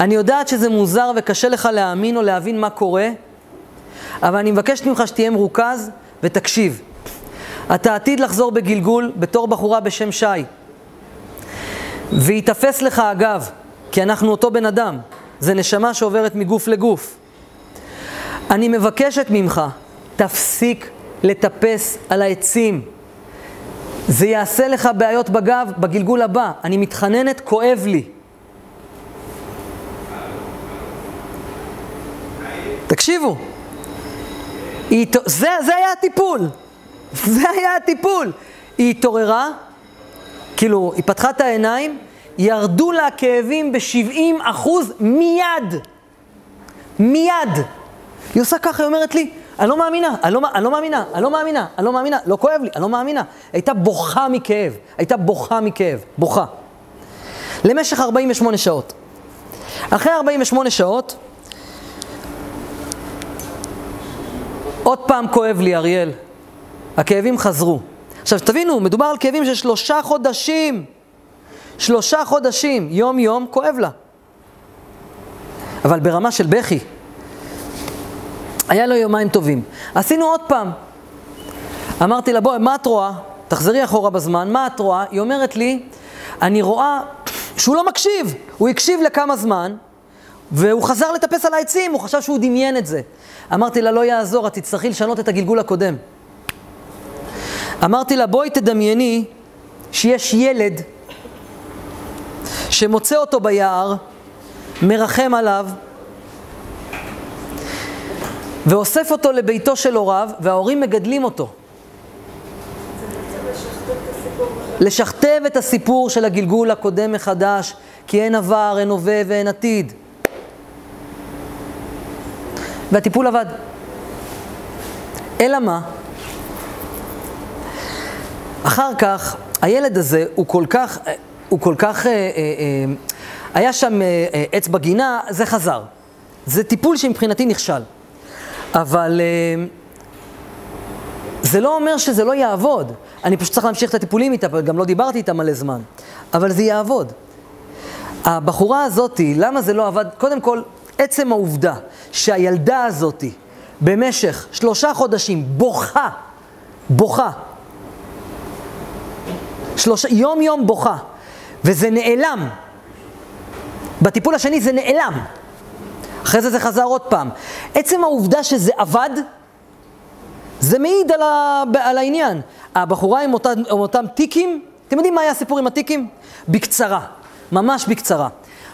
אני יודעת שזה מוזר וקשה לך להאמין או להבין מה קורה, אבל אני מבקשת ממך שתהיה מרוכז ותקשיב. אתה עתיד לחזור בגלגול בתור בחורה בשם שי. וייתפס לך הגב, כי אנחנו אותו בן אדם. זה נשמה שעוברת מגוף לגוף. אני מבקשת ממך, תפסיק לטפס על העצים. זה יעשה לך בעיות בגב בגלגול הבא. אני מתחננת, כואב לי. תקשיבו, זה, זה היה הטיפול. זה היה הטיפול. היא התעוררה, כאילו, היא פתחה את העיניים, ירדו לה הכאבים ב-70 אחוז מיד. מיד. היא עושה ככה, היא אומרת לי, אני לא מאמינה, אני לא, אני לא מאמינה, אני לא מאמינה, אני לא מאמינה, לא כואב לי, אני לא מאמינה. הייתה בוכה מכאב, הייתה בוכה מכאב, בוכה. למשך 48 שעות. אחרי 48 שעות, עוד פעם כואב לי, אריאל. הכאבים חזרו. עכשיו, תבינו, מדובר על כאבים של שלושה חודשים. שלושה חודשים, יום-יום, כואב לה. אבל ברמה של בכי. היה לו יומיים טובים. עשינו עוד פעם. אמרתי לה, בואי, מה את רואה? תחזרי אחורה בזמן, מה את רואה? היא אומרת לי, אני רואה שהוא לא מקשיב. הוא הקשיב לכמה זמן, והוא חזר לטפס על העצים, הוא חשב שהוא דמיין את זה. אמרתי לה, לא יעזור, את תצטרכי לשנות את הגלגול הקודם. אמרתי לה, בואי תדמייני שיש ילד שמוצא אותו ביער, מרחם עליו, ואוסף אותו לביתו של הוריו, וההורים מגדלים אותו. לשכתב את הסיפור של הגלגול הקודם מחדש, כי אין עבר, אין הווה ואין עתיד. והטיפול עבד. אלא מה? אחר כך, הילד הזה הוא כל כך, הוא כל כך, אה, אה, אה, היה שם עץ בגינה, זה חזר. זה טיפול שמבחינתי נכשל. אבל אה, זה לא אומר שזה לא יעבוד. אני פשוט צריך להמשיך את הטיפולים איתה, גם לא דיברתי איתה מלא זמן. אבל זה יעבוד. הבחורה הזאתי, למה זה לא עבד? קודם כל, עצם העובדה שהילדה הזאתי במשך שלושה חודשים בוכה, בוכה, שלושה, יום יום בוכה, וזה נעלם. בטיפול השני זה נעלם. אחרי זה זה חזר עוד פעם. עצם העובדה שזה עבד, זה מעיד על, ה, על העניין. הבחורה עם, אותה, עם אותם טיקים, אתם יודעים מה היה הסיפור עם הטיקים? בקצרה, ממש בקצרה.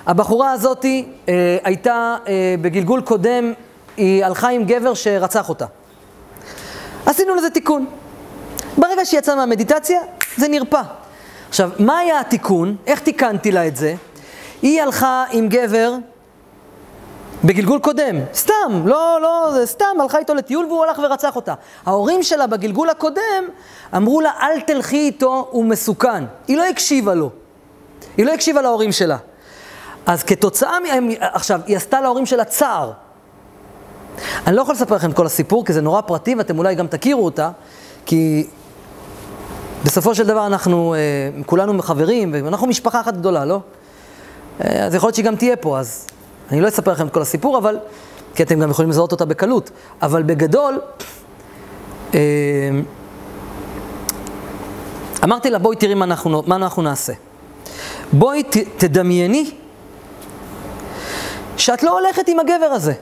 הבחורה הזאת אה, הייתה אה, בגלגול קודם, היא הלכה עם גבר שרצח אותה. עשינו לזה תיקון. ברגע שהיא יצאה מהמדיטציה, זה נרפא. עכשיו, מה היה התיקון? איך תיקנתי לה את זה? היא הלכה עם גבר בגלגול קודם, סתם, לא, לא, זה סתם, הלכה איתו לטיול והוא הלך ורצח אותה. ההורים שלה בגלגול הקודם אמרו לה, אל תלכי איתו, הוא מסוכן. היא לא הקשיבה לו. היא לא הקשיבה להורים שלה. אז כתוצאה מהם, עכשיו, היא עשתה להורים שלה צער. אני לא יכול לספר לכם את כל הסיפור, כי זה נורא פרטי ואתם אולי גם תכירו אותה, כי בסופו של דבר אנחנו אה, כולנו חברים, ואנחנו משפחה אחת גדולה, לא? אה, אז יכול להיות שהיא גם תהיה פה, אז אני לא אספר לכם את כל הסיפור, אבל, כי אתם גם יכולים לזהות אותה בקלות, אבל בגדול, אה, אמרתי לה, בואי תראי מה אנחנו, מה אנחנו נעשה. בואי ת, תדמייני שאת לא הולכת עם הגבר הזה.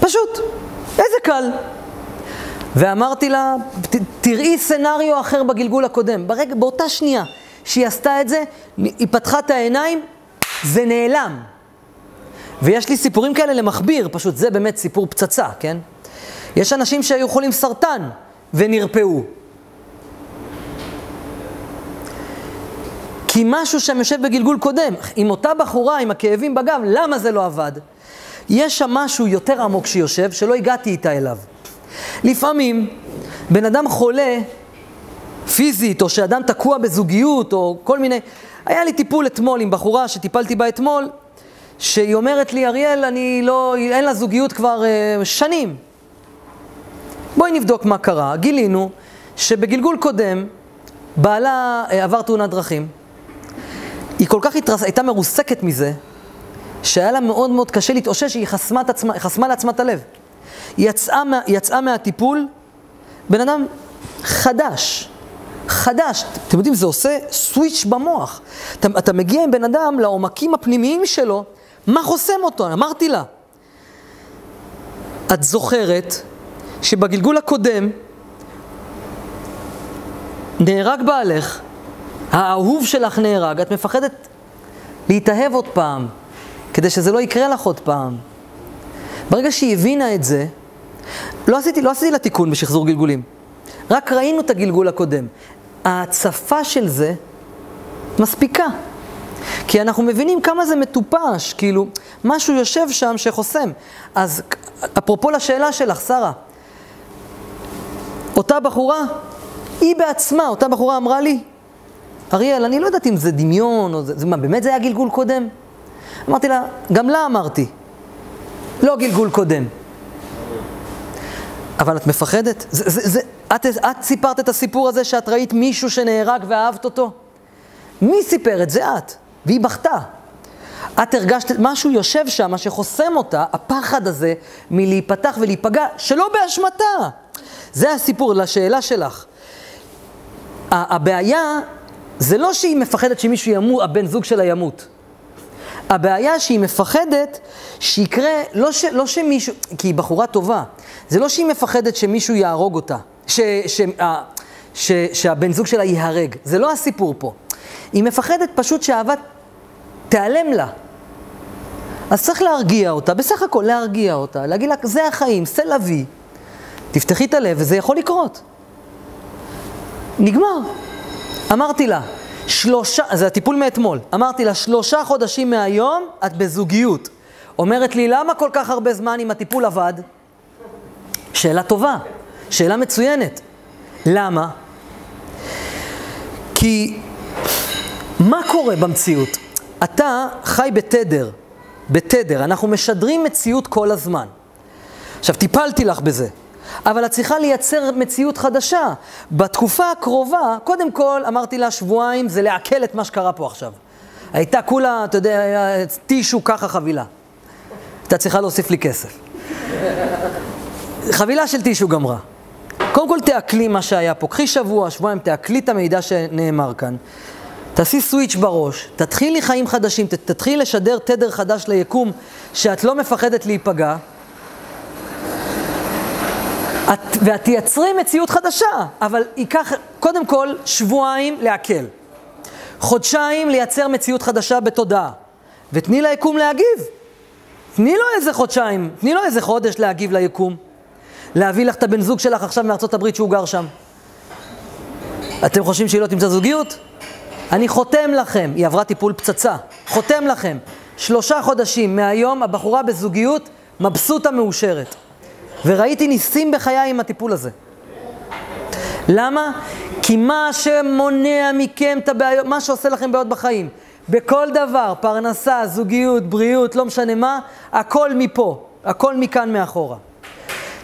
פשוט, איזה קל. ואמרתי לה, ת, תראי סצנריו אחר בגלגול הקודם. ברגע, באותה שנייה שהיא עשתה את זה, היא פתחה את העיניים, זה נעלם. ויש לי סיפורים כאלה למכביר, פשוט זה באמת סיפור פצצה, כן? יש אנשים שהיו חולים סרטן ונרפאו. כי משהו שם יושב בגלגול קודם, עם אותה בחורה עם הכאבים בגב, למה זה לא עבד? יש שם משהו יותר עמוק שיושב, שלא הגעתי איתה אליו. לפעמים, בן אדם חולה פיזית, או שאדם תקוע בזוגיות, או כל מיני... היה לי טיפול אתמול עם בחורה שטיפלתי בה אתמול, שהיא אומרת לי, אריאל, אני לא... אין לה זוגיות כבר uh, שנים. בואי נבדוק מה קרה. גילינו שבגלגול קודם, בעלה uh, עבר תאונת דרכים. היא כל כך התרס... הייתה מרוסקת מזה, שהיה לה מאוד מאוד קשה להתאושש, היא חסמה, עצמה, חסמה לעצמה את הלב. היא יצאה, מה, יצאה מהטיפול, בן אדם חדש, חדש. אתם יודעים, זה עושה סוויץ' במוח. אתה, אתה מגיע עם בן אדם לעומקים הפנימיים שלו, מה חוסם אותו? אמרתי לה, את זוכרת שבגלגול הקודם נהרג בעלך, האהוב שלך נהרג, את מפחדת להתאהב עוד פעם, כדי שזה לא יקרה לך עוד פעם. ברגע שהיא הבינה את זה, לא עשיתי, לא עשיתי לה תיקון בשחזור גלגולים. רק ראינו את הגלגול הקודם. ההצפה של זה מספיקה. כי אנחנו מבינים כמה זה מטופש, כאילו, משהו יושב שם שחוסם. אז אפרופו לשאלה שלך, שרה, אותה בחורה, היא בעצמה, אותה בחורה אמרה לי, אריאל, אני לא יודעת אם זה דמיון, או זה, זה מה, באמת זה היה גלגול קודם? אמרתי לה, גם לה אמרתי, לא גלגול קודם. אבל את מפחדת? זה, זה, זה, את, את סיפרת את הסיפור הזה שאת ראית מישהו שנהרג ואהבת אותו? מי סיפר את זה? את. והיא בכתה. את הרגשת, משהו יושב שם שחוסם אותה, הפחד הזה מלהיפתח ולהיפגע, שלא באשמתה. זה הסיפור לשאלה שלך. הבעיה זה לא שהיא מפחדת שמישהו ימות, הבן זוג שלה ימות. הבעיה שהיא מפחדת שיקרה, לא, ש, לא שמישהו, כי היא בחורה טובה, זה לא שהיא מפחדת שמישהו יהרוג אותה, ש, ש, ש, ש, שהבן זוג שלה ייהרג, זה לא הסיפור פה. היא מפחדת פשוט שהאהבה תיעלם לה. אז צריך להרגיע אותה, בסך הכל להרגיע אותה, להגיד לה, זה החיים, זה לוי. תפתחי את הלב וזה יכול לקרות. נגמר. אמרתי לה, שלושה, זה הטיפול מאתמול, אמרתי לה, שלושה חודשים מהיום את בזוגיות. אומרת לי, למה כל כך הרבה זמן אם הטיפול עבד? שאלה טובה, שאלה מצוינת. למה? כי מה קורה במציאות? אתה חי בתדר, בתדר, אנחנו משדרים מציאות כל הזמן. עכשיו, טיפלתי לך בזה, אבל את צריכה לייצר מציאות חדשה. בתקופה הקרובה, קודם כל, אמרתי לה, שבועיים זה לעכל את מה שקרה פה עכשיו. הייתה כולה, אתה יודע, טישו ככה חבילה. הייתה צריכה להוסיף לי כסף. חבילה של טישו גמרה. קודם כל תעכלי מה שהיה פה. קחי שבוע, שבועיים, תעכלי את המידע שנאמר כאן. תעשי סוויץ' בראש, תתחילי חיים חדשים, תתחילי לשדר תדר חדש ליקום שאת לא מפחדת להיפגע, את, ואת תייצרי מציאות חדשה, אבל ייקח קודם כל שבועיים לעכל, חודשיים לייצר מציאות חדשה בתודעה, ותני ליקום להגיב. תני לו איזה חודשיים, תני לו איזה חודש להגיב ליקום. להביא לך את הבן זוג שלך עכשיו מארצות הברית שהוא גר שם. אתם חושבים שהיא לא תמצא זוגיות? אני חותם לכם, היא עברה טיפול פצצה, חותם לכם, שלושה חודשים מהיום הבחורה בזוגיות מבסוטה מאושרת. וראיתי ניסים בחיי עם הטיפול הזה. למה? כי מה שמונע מכם את הבעיות, מה שעושה לכם בעיות בחיים, בכל דבר, פרנסה, זוגיות, בריאות, לא משנה מה, הכל מפה, הכל מכאן מאחורה.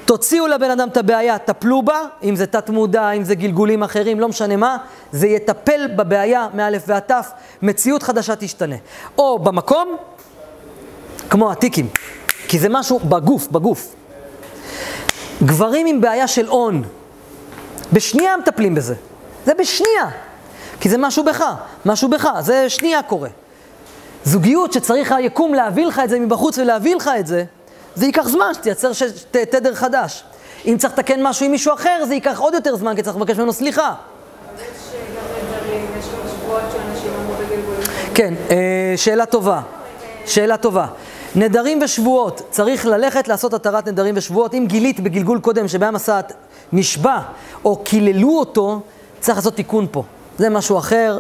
תוציאו לבן אדם את הבעיה, טפלו בה, אם זה תת מודע, אם זה גלגולים אחרים, לא משנה מה, זה יטפל בבעיה מאלף ועד תף, מציאות חדשה תשתנה. או במקום, כמו הטיקים, כי זה משהו בגוף, בגוף. גברים עם בעיה של הון, בשנייה מטפלים בזה. זה בשנייה. כי זה משהו בך, משהו בך, זה שנייה קורה. זוגיות שצריך היקום להביא לך את זה מבחוץ ולהביא לך את זה, זה ייקח זמן שתייצר ש... ת... תדר חדש. אם צריך לתקן משהו עם מישהו אחר, זה ייקח עוד יותר זמן, כי צריך לבקש ממנו סליחה. כן, אה, שאלה טובה. שאלה טובה. נדרים ושבועות, צריך ללכת לעשות התרת נדרים ושבועות. אם גילית בגלגול קודם שבעם הסעת נשבע או קיללו אותו, צריך לעשות תיקון פה. זה משהו אחר.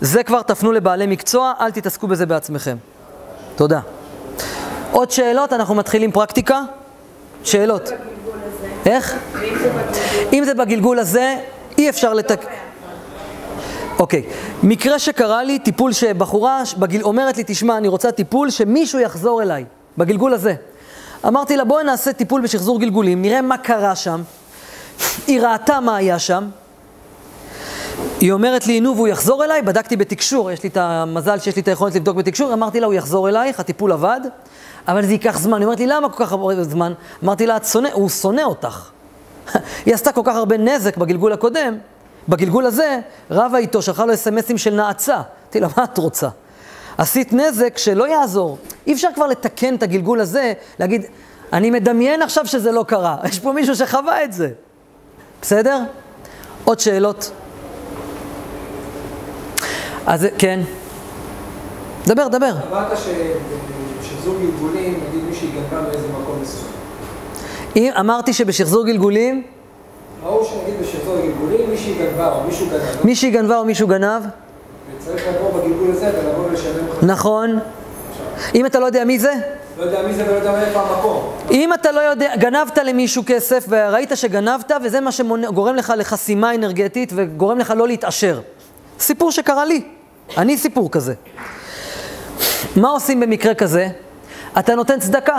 זה כבר תפנו לבעלי מקצוע, אל תתעסקו בזה בעצמכם. תודה. עוד שאלות? אנחנו מתחילים פרקטיקה? שאלות. איך? אם זה בגלגול הזה, אי אפשר לתק... אוקיי, מקרה שקרה לי, טיפול שבחורה בגיל, אומרת לי, תשמע, אני רוצה טיפול שמישהו יחזור אליי, בגלגול הזה. אמרתי לה, בואי נעשה טיפול בשחזור גלגולים, נראה מה קרה שם. היא ראתה מה היה שם. היא אומרת לי, נו, והוא יחזור אליי? בדקתי בתקשור, יש לי את המזל שיש לי את היכולת לבדוק בתקשור, אמרתי לה, הוא יחזור אלייך, הטיפול עבד, אבל זה ייקח זמן. היא אומרת לי, למה כל כך הרבה זמן? אמרתי לה, שונא, הוא שונא אותך. היא עשתה כל כך הרבה נזק בגלגול הקודם, בגלגול הזה, רבה איתו, שלחה לו אסמסים של נאצה. אמרתי לה, מה את רוצה? עשית נזק שלא יעזור. אי אפשר כבר לתקן את הגלגול הזה, להגיד, אני מדמיין עכשיו שזה לא קרה. יש פה מישהו שחווה את זה. בסדר? עוד שאלות? אז כן. דבר, דבר. אמרת שבשחזור גלגולים, נגיד מישהי גנבה באיזה מקום מסוים. אמרתי שבשחזור גלגולים, ראו שנגיד בשחזור גלגולים מישהי גנבה או מישהו גנב, מישהי גנבה או מישהו גנב, וצריך לבוא בגלגול הזה ולבוא ולשלם לך. נכון. אם אתה לא יודע מי זה, לא יודע מי זה ולא יודע איפה המקום. אם אתה לא יודע, גנבת למישהו כסף וראית שגנבת וזה מה שגורם לך לחסימה אנרגטית וגורם לך לא להתעשר. סיפור שקרה לי, אני סיפור כזה. מה עושים במקרה כזה? אתה נותן צדקה.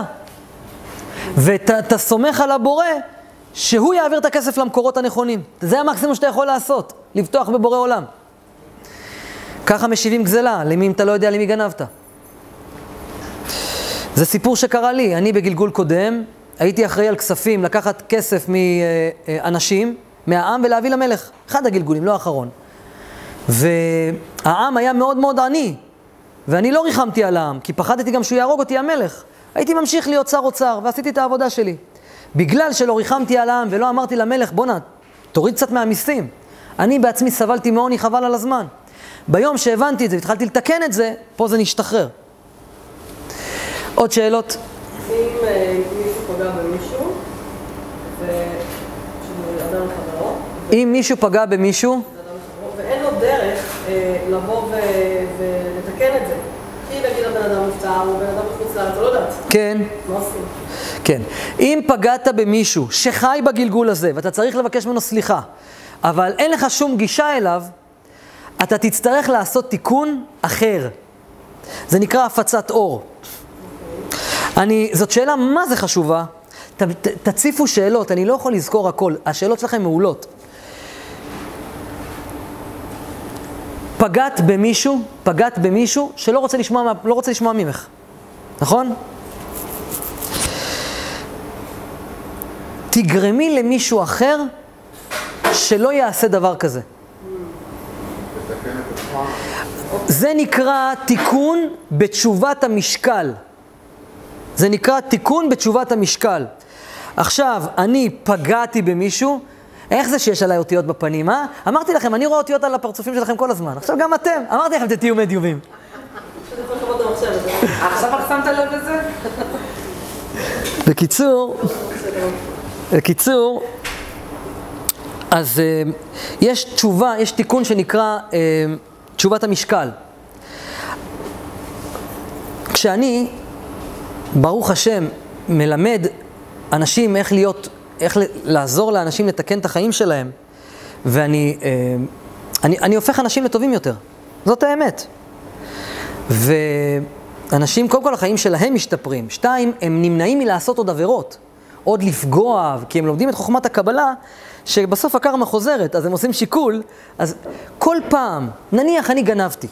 ואתה סומך על הבורא שהוא יעביר את הכסף למקורות הנכונים. זה המקסימום שאתה יכול לעשות, לבטוח בבורא עולם. ככה משיבים גזלה, למי אם אתה לא יודע למי גנבת. זה סיפור שקרה לי, אני בגלגול קודם, הייתי אחראי על כספים, לקחת כסף מאנשים, מהעם ולהביא למלך. אחד הגלגולים, לא האחרון. והעם היה מאוד מאוד עני, ואני לא ריחמתי על העם, כי פחדתי גם שהוא יהרוג אותי המלך. הייתי ממשיך להיות שר אוצר, ועשיתי את העבודה שלי. בגלל שלא ריחמתי על העם ולא אמרתי למלך, בואנה, תוריד קצת מהמיסים. אני בעצמי סבלתי מעוני חבל על הזמן. ביום שהבנתי את זה והתחלתי לתקן את זה, פה זה נשתחרר. עוד שאלות? אם אה, מישהו פגע במישהו, אם מישהו פגע במישהו, ואין לו דרך אה, לבוא ולתקן את זה. כי נגיד הבן אדם נפטר, הוא בן אדם מחוץ לארץ, לא יודעת. כן, מה עושים? כן. אם פגעת במישהו שחי בגלגול הזה, ואתה צריך לבקש ממנו סליחה, אבל אין לך שום גישה אליו, אתה תצטרך לעשות תיקון אחר. זה נקרא הפצת אור. אני, זאת שאלה מה זה חשובה. ת, ת, תציפו שאלות, אני לא יכול לזכור הכל, השאלות שלכם מעולות. פגעת במישהו, פגעת במישהו שלא רוצה לשמוע, לא רוצה לשמוע ממך, נכון? תגרמי למישהו אחר שלא יעשה דבר כזה. זה נקרא תיקון בתשובת המשקל. זה נקרא תיקון בתשובת המשקל. עכשיו, אני פגעתי במישהו, איך זה שיש עליי אותיות בפנים, אה? אמרתי לכם, אני רואה אותיות על הפרצופים שלכם כל הזמן. עכשיו גם אתם, אמרתי לכם, תהיו מדיומים. עכשיו רק שמת לב לזה? בקיצור, בקיצור, אז אה, יש תשובה, יש תיקון שנקרא אה, תשובת המשקל. כשאני, ברוך השם, מלמד אנשים איך להיות, איך לעזור לאנשים לתקן את החיים שלהם, ואני אה, אני, אני הופך אנשים לטובים יותר. זאת האמת. ואנשים, קודם כל החיים שלהם משתפרים. שתיים, הם נמנעים מלעשות עוד עבירות. עוד לפגוע, כי הם לומדים את חוכמת הקבלה, שבסוף הקרמה חוזרת, אז הם עושים שיקול, אז כל פעם, נניח אני גנבתי,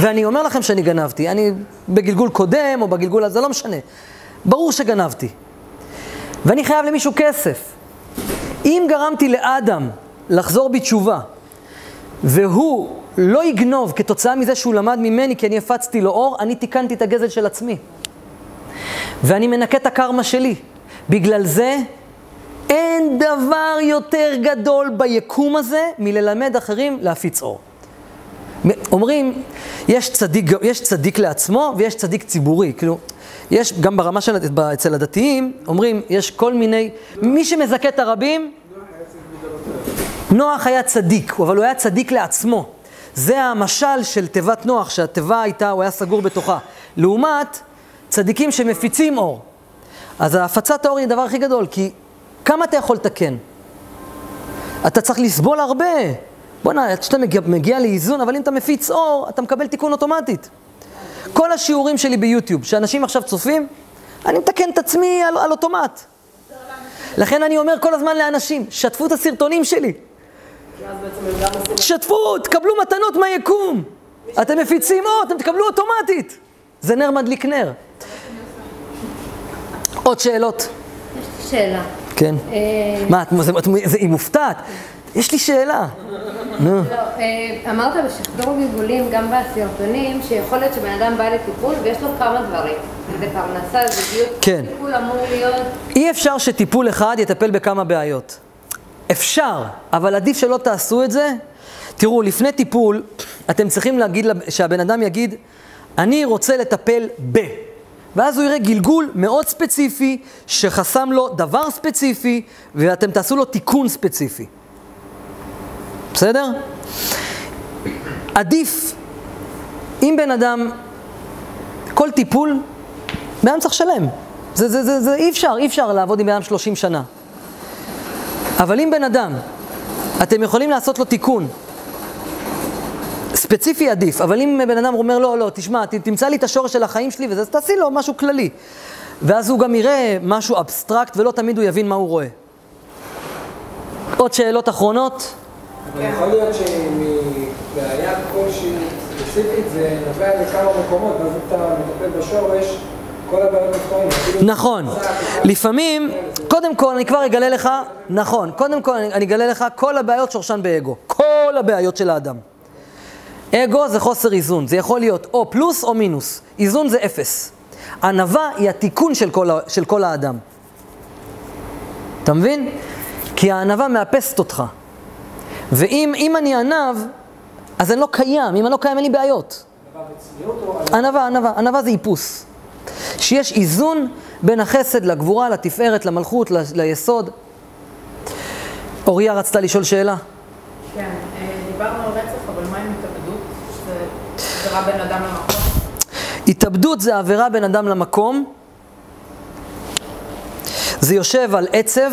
ואני אומר לכם שאני גנבתי, אני בגלגול קודם או בגלגול הזה, לא משנה. ברור שגנבתי. ואני חייב למישהו כסף. אם גרמתי לאדם לחזור בתשובה, והוא לא יגנוב כתוצאה מזה שהוא למד ממני כי אני הפצתי לו אור, אני תיקנתי את הגזל של עצמי. ואני מנקה את הקרמה שלי. בגלל זה אין דבר יותר גדול ביקום הזה מללמד אחרים להפיץ אור. אומרים, יש צדיק, יש צדיק לעצמו ויש צדיק ציבורי. כאילו, יש גם ברמה של, אצל הדתיים, אומרים, יש כל מיני, מי שמזכה את הרבים, נוח היה צדיק, אבל הוא היה צדיק לעצמו. זה המשל של תיבת נוח, שהתיבה הייתה, הוא היה סגור בתוכה. לעומת צדיקים שמפיצים אור. אז הפצת האור היא הדבר הכי גדול, כי כמה אתה יכול לתקן? אתה צריך לסבול הרבה. בוא'נה, עד שאתה מגיע, מגיע לאיזון, אבל אם אתה מפיץ אור, אתה מקבל תיקון אוטומטית. כל השיעורים שלי ביוטיוב, שאנשים עכשיו צופים, אני מתקן את עצמי על, על אוטומט. לכן אני אומר כל הזמן לאנשים, שתפו את הסרטונים שלי. שתפו, תקבלו מתנות מהיקום. אתם מפיצים אור, אתם תקבלו אוטומטית. זה נר מדליק נר. עוד שאלות? יש לי שאלה. כן. אה, מה, את, היא מופתעת. יש לי שאלה. נו. לא, אה, אמרת בשחזור גלגולים, גם בסרטונים, שיכול להיות שבן אדם בא לטיפול ויש לו כמה דברים. זה פרנסה, זוגיות, כן. טיפול אמור להיות... אי אפשר שטיפול אחד יטפל בכמה בעיות. אפשר, אבל עדיף שלא תעשו את זה. תראו, לפני טיפול, אתם צריכים להגיד, שהבן אדם יגיד, אני רוצה לטפל ב... ואז הוא יראה גלגול מאוד ספציפי, שחסם לו דבר ספציפי, ואתם תעשו לו תיקון ספציפי. בסדר? עדיף, אם בן אדם, כל טיפול, בן אדם צריך לשלם. זה, זה, זה, זה אי אפשר, אי אפשר לעבוד עם בן אדם 30 שנה. אבל אם בן אדם, אתם יכולים לעשות לו תיקון, ספציפי עדיף, אבל אם בן אדם אומר, לא, לא, תשמע, ת- תמצא לי את השורש של החיים שלי וזה, אז תעשי לו משהו כללי. ואז הוא גם יראה משהו אבסטרקט ולא תמיד הוא יבין מה הוא רואה. עוד שאלות אחרונות? יכול להיות שמבעיה כלשהי ספציפית זה נובע לכמה מקומות, ואז אתה מטפל בשורש, נכון. לפעמים, קודם כל, אני כבר אגלה לך, נכון, קודם כל אני, אגלה לך, כל הבעיות שורשן באגו. כל הבעיות של האדם. אגו זה חוסר איזון, זה יכול להיות או פלוס או מינוס. איזון זה אפס. ענווה היא התיקון של כל, של כל האדם. אתה מבין? כי הענווה מאפסת אותך. ואם אם אני ענב, אז אני לא קיים. אם אני לא קיים, אין לי בעיות. ענווה ענווה, ענווה, זה איפוס. שיש איזון בין החסד לגבורה, לתפארת, למלכות, ל- ליסוד. אוריה רצתה לשאול שאלה. כן, אה, דיברנו על רצח, אבל מה עם התאבדות? שזה עבירה בין אדם למקום? התאבדות זה עבירה בין אדם למקום. זה יושב על עצב,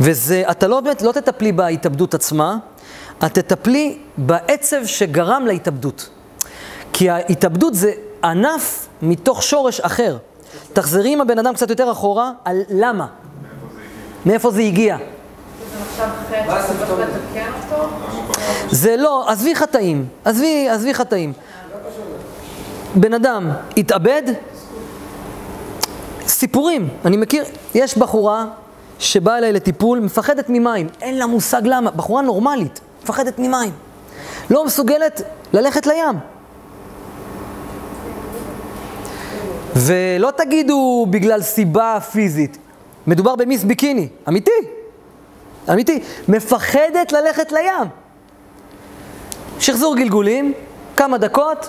וזה, אתה לא באמת, לא תטפלי בהתאבדות עצמה, את תטפלי בעצב שגרם להתאבדות. כי ההתאבדות זה ענף מתוך שורש אחר. תחזרי עם הבן אדם קצת יותר אחורה על למה. מאיפה זה הגיע. זה נחשב חטא שצריך לתקן אותו? זה לא, עזבי חטאים, עזבי, עזבי חטאים. בן אדם התאבד, סיפורים, אני מכיר, יש בחורה שבאה אליי לטיפול, מפחדת ממים, אין לה מושג למה, בחורה נורמלית, מפחדת ממים. לא מסוגלת ללכת לים. ולא תגידו בגלל סיבה פיזית, מדובר במיס ביקיני, אמיתי, אמיתי, מפחדת ללכת לים. שחזור גלגולים, כמה דקות,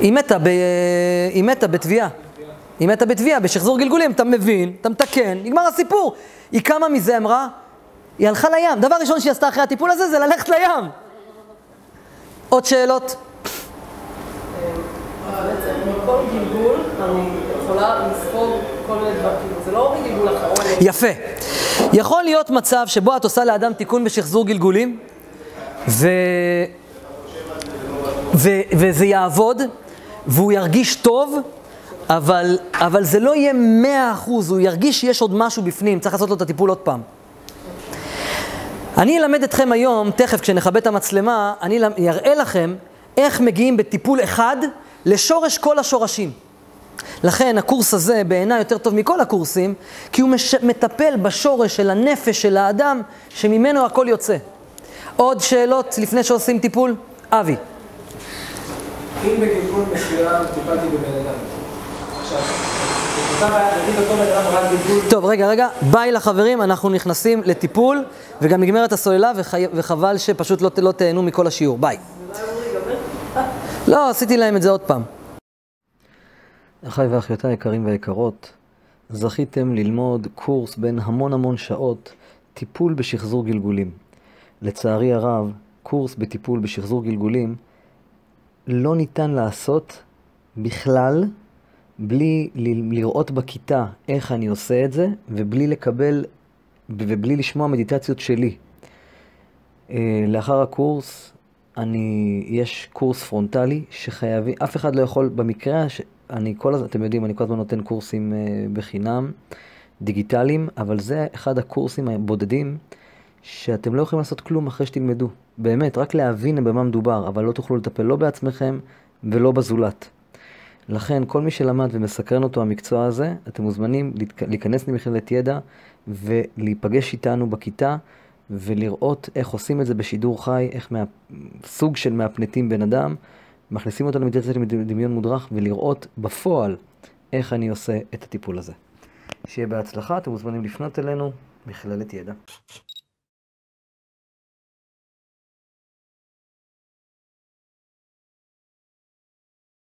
היא מתה, ב... היא מתה בתביעה. היא מתה בתביעה, בשחזור גלגולים, אתה מבין, אתה מתקן, נגמר הסיפור. היא קמה מזה, אמרה, היא הלכה לים. דבר ראשון שהיא עשתה אחרי הטיפול הזה זה ללכת לים. עוד שאלות? אחרון. יפה. יכול להיות מצב שבו את עושה לאדם תיקון בשחזור גלגולים, ו... ו... וזה יעבוד, והוא ירגיש טוב, אבל, אבל זה לא יהיה מאה אחוז, הוא ירגיש שיש עוד משהו בפנים, צריך לעשות לו את הטיפול עוד פעם. אני אלמד אתכם היום, תכף כשנכבה את המצלמה, אני אראה לכם איך מגיעים בטיפול אחד לשורש כל השורשים. לכן הקורס הזה בעיניי יותר טוב מכל הקורסים, כי הוא מש... מטפל בשורש של הנפש של האדם, שממנו הכל יוצא. עוד שאלות לפני שעושים טיפול? אבי. אם בגלגול מסוים טיפלתי בבן אדם, עכשיו, אותה בעיה, נגיד אותו בן אדם רק גלגול, טוב, רגע, רגע, ביי לחברים, אנחנו נכנסים לטיפול, וגם נגמרת הסוללה, וחי... וחבל שפשוט לא, לא תהנו מכל השיעור. ביי. לא, עשיתי להם את זה עוד פעם. אחיי ואחיותיי היקרים והיקרות, זכיתם ללמוד קורס בין המון המון שעות, טיפול בשחזור גלגולים. לצערי הרב, קורס בטיפול בשחזור גלגולים לא ניתן לעשות בכלל בלי לראות בכיתה איך אני עושה את זה, ובלי לקבל ובלי לשמוע מדיטציות שלי. אה, לאחר הקורס, אני, יש קורס פרונטלי שחייבים, אף אחד לא יכול, במקרה, ש, אני כל הזמן, אתם יודעים, אני כל הזמן נותן קורסים אה, בחינם, דיגיטליים, אבל זה אחד הקורסים הבודדים שאתם לא יכולים לעשות כלום אחרי שתלמדו. באמת, רק להבין במה מדובר, אבל לא תוכלו לטפל לא בעצמכם ולא בזולת. לכן, כל מי שלמד ומסקרן אותו המקצוע הזה, אתם מוזמנים להיכנס למכללת ידע ולהיפגש איתנו בכיתה ולראות איך עושים את זה בשידור חי, איך מה... סוג של מהפנטים בן אדם, מכניסים אותו למדיטציה לדמיון מודרך ולראות בפועל איך אני עושה את הטיפול הזה. שיהיה בהצלחה, אתם מוזמנים לפנות אלינו, מכללת ידע.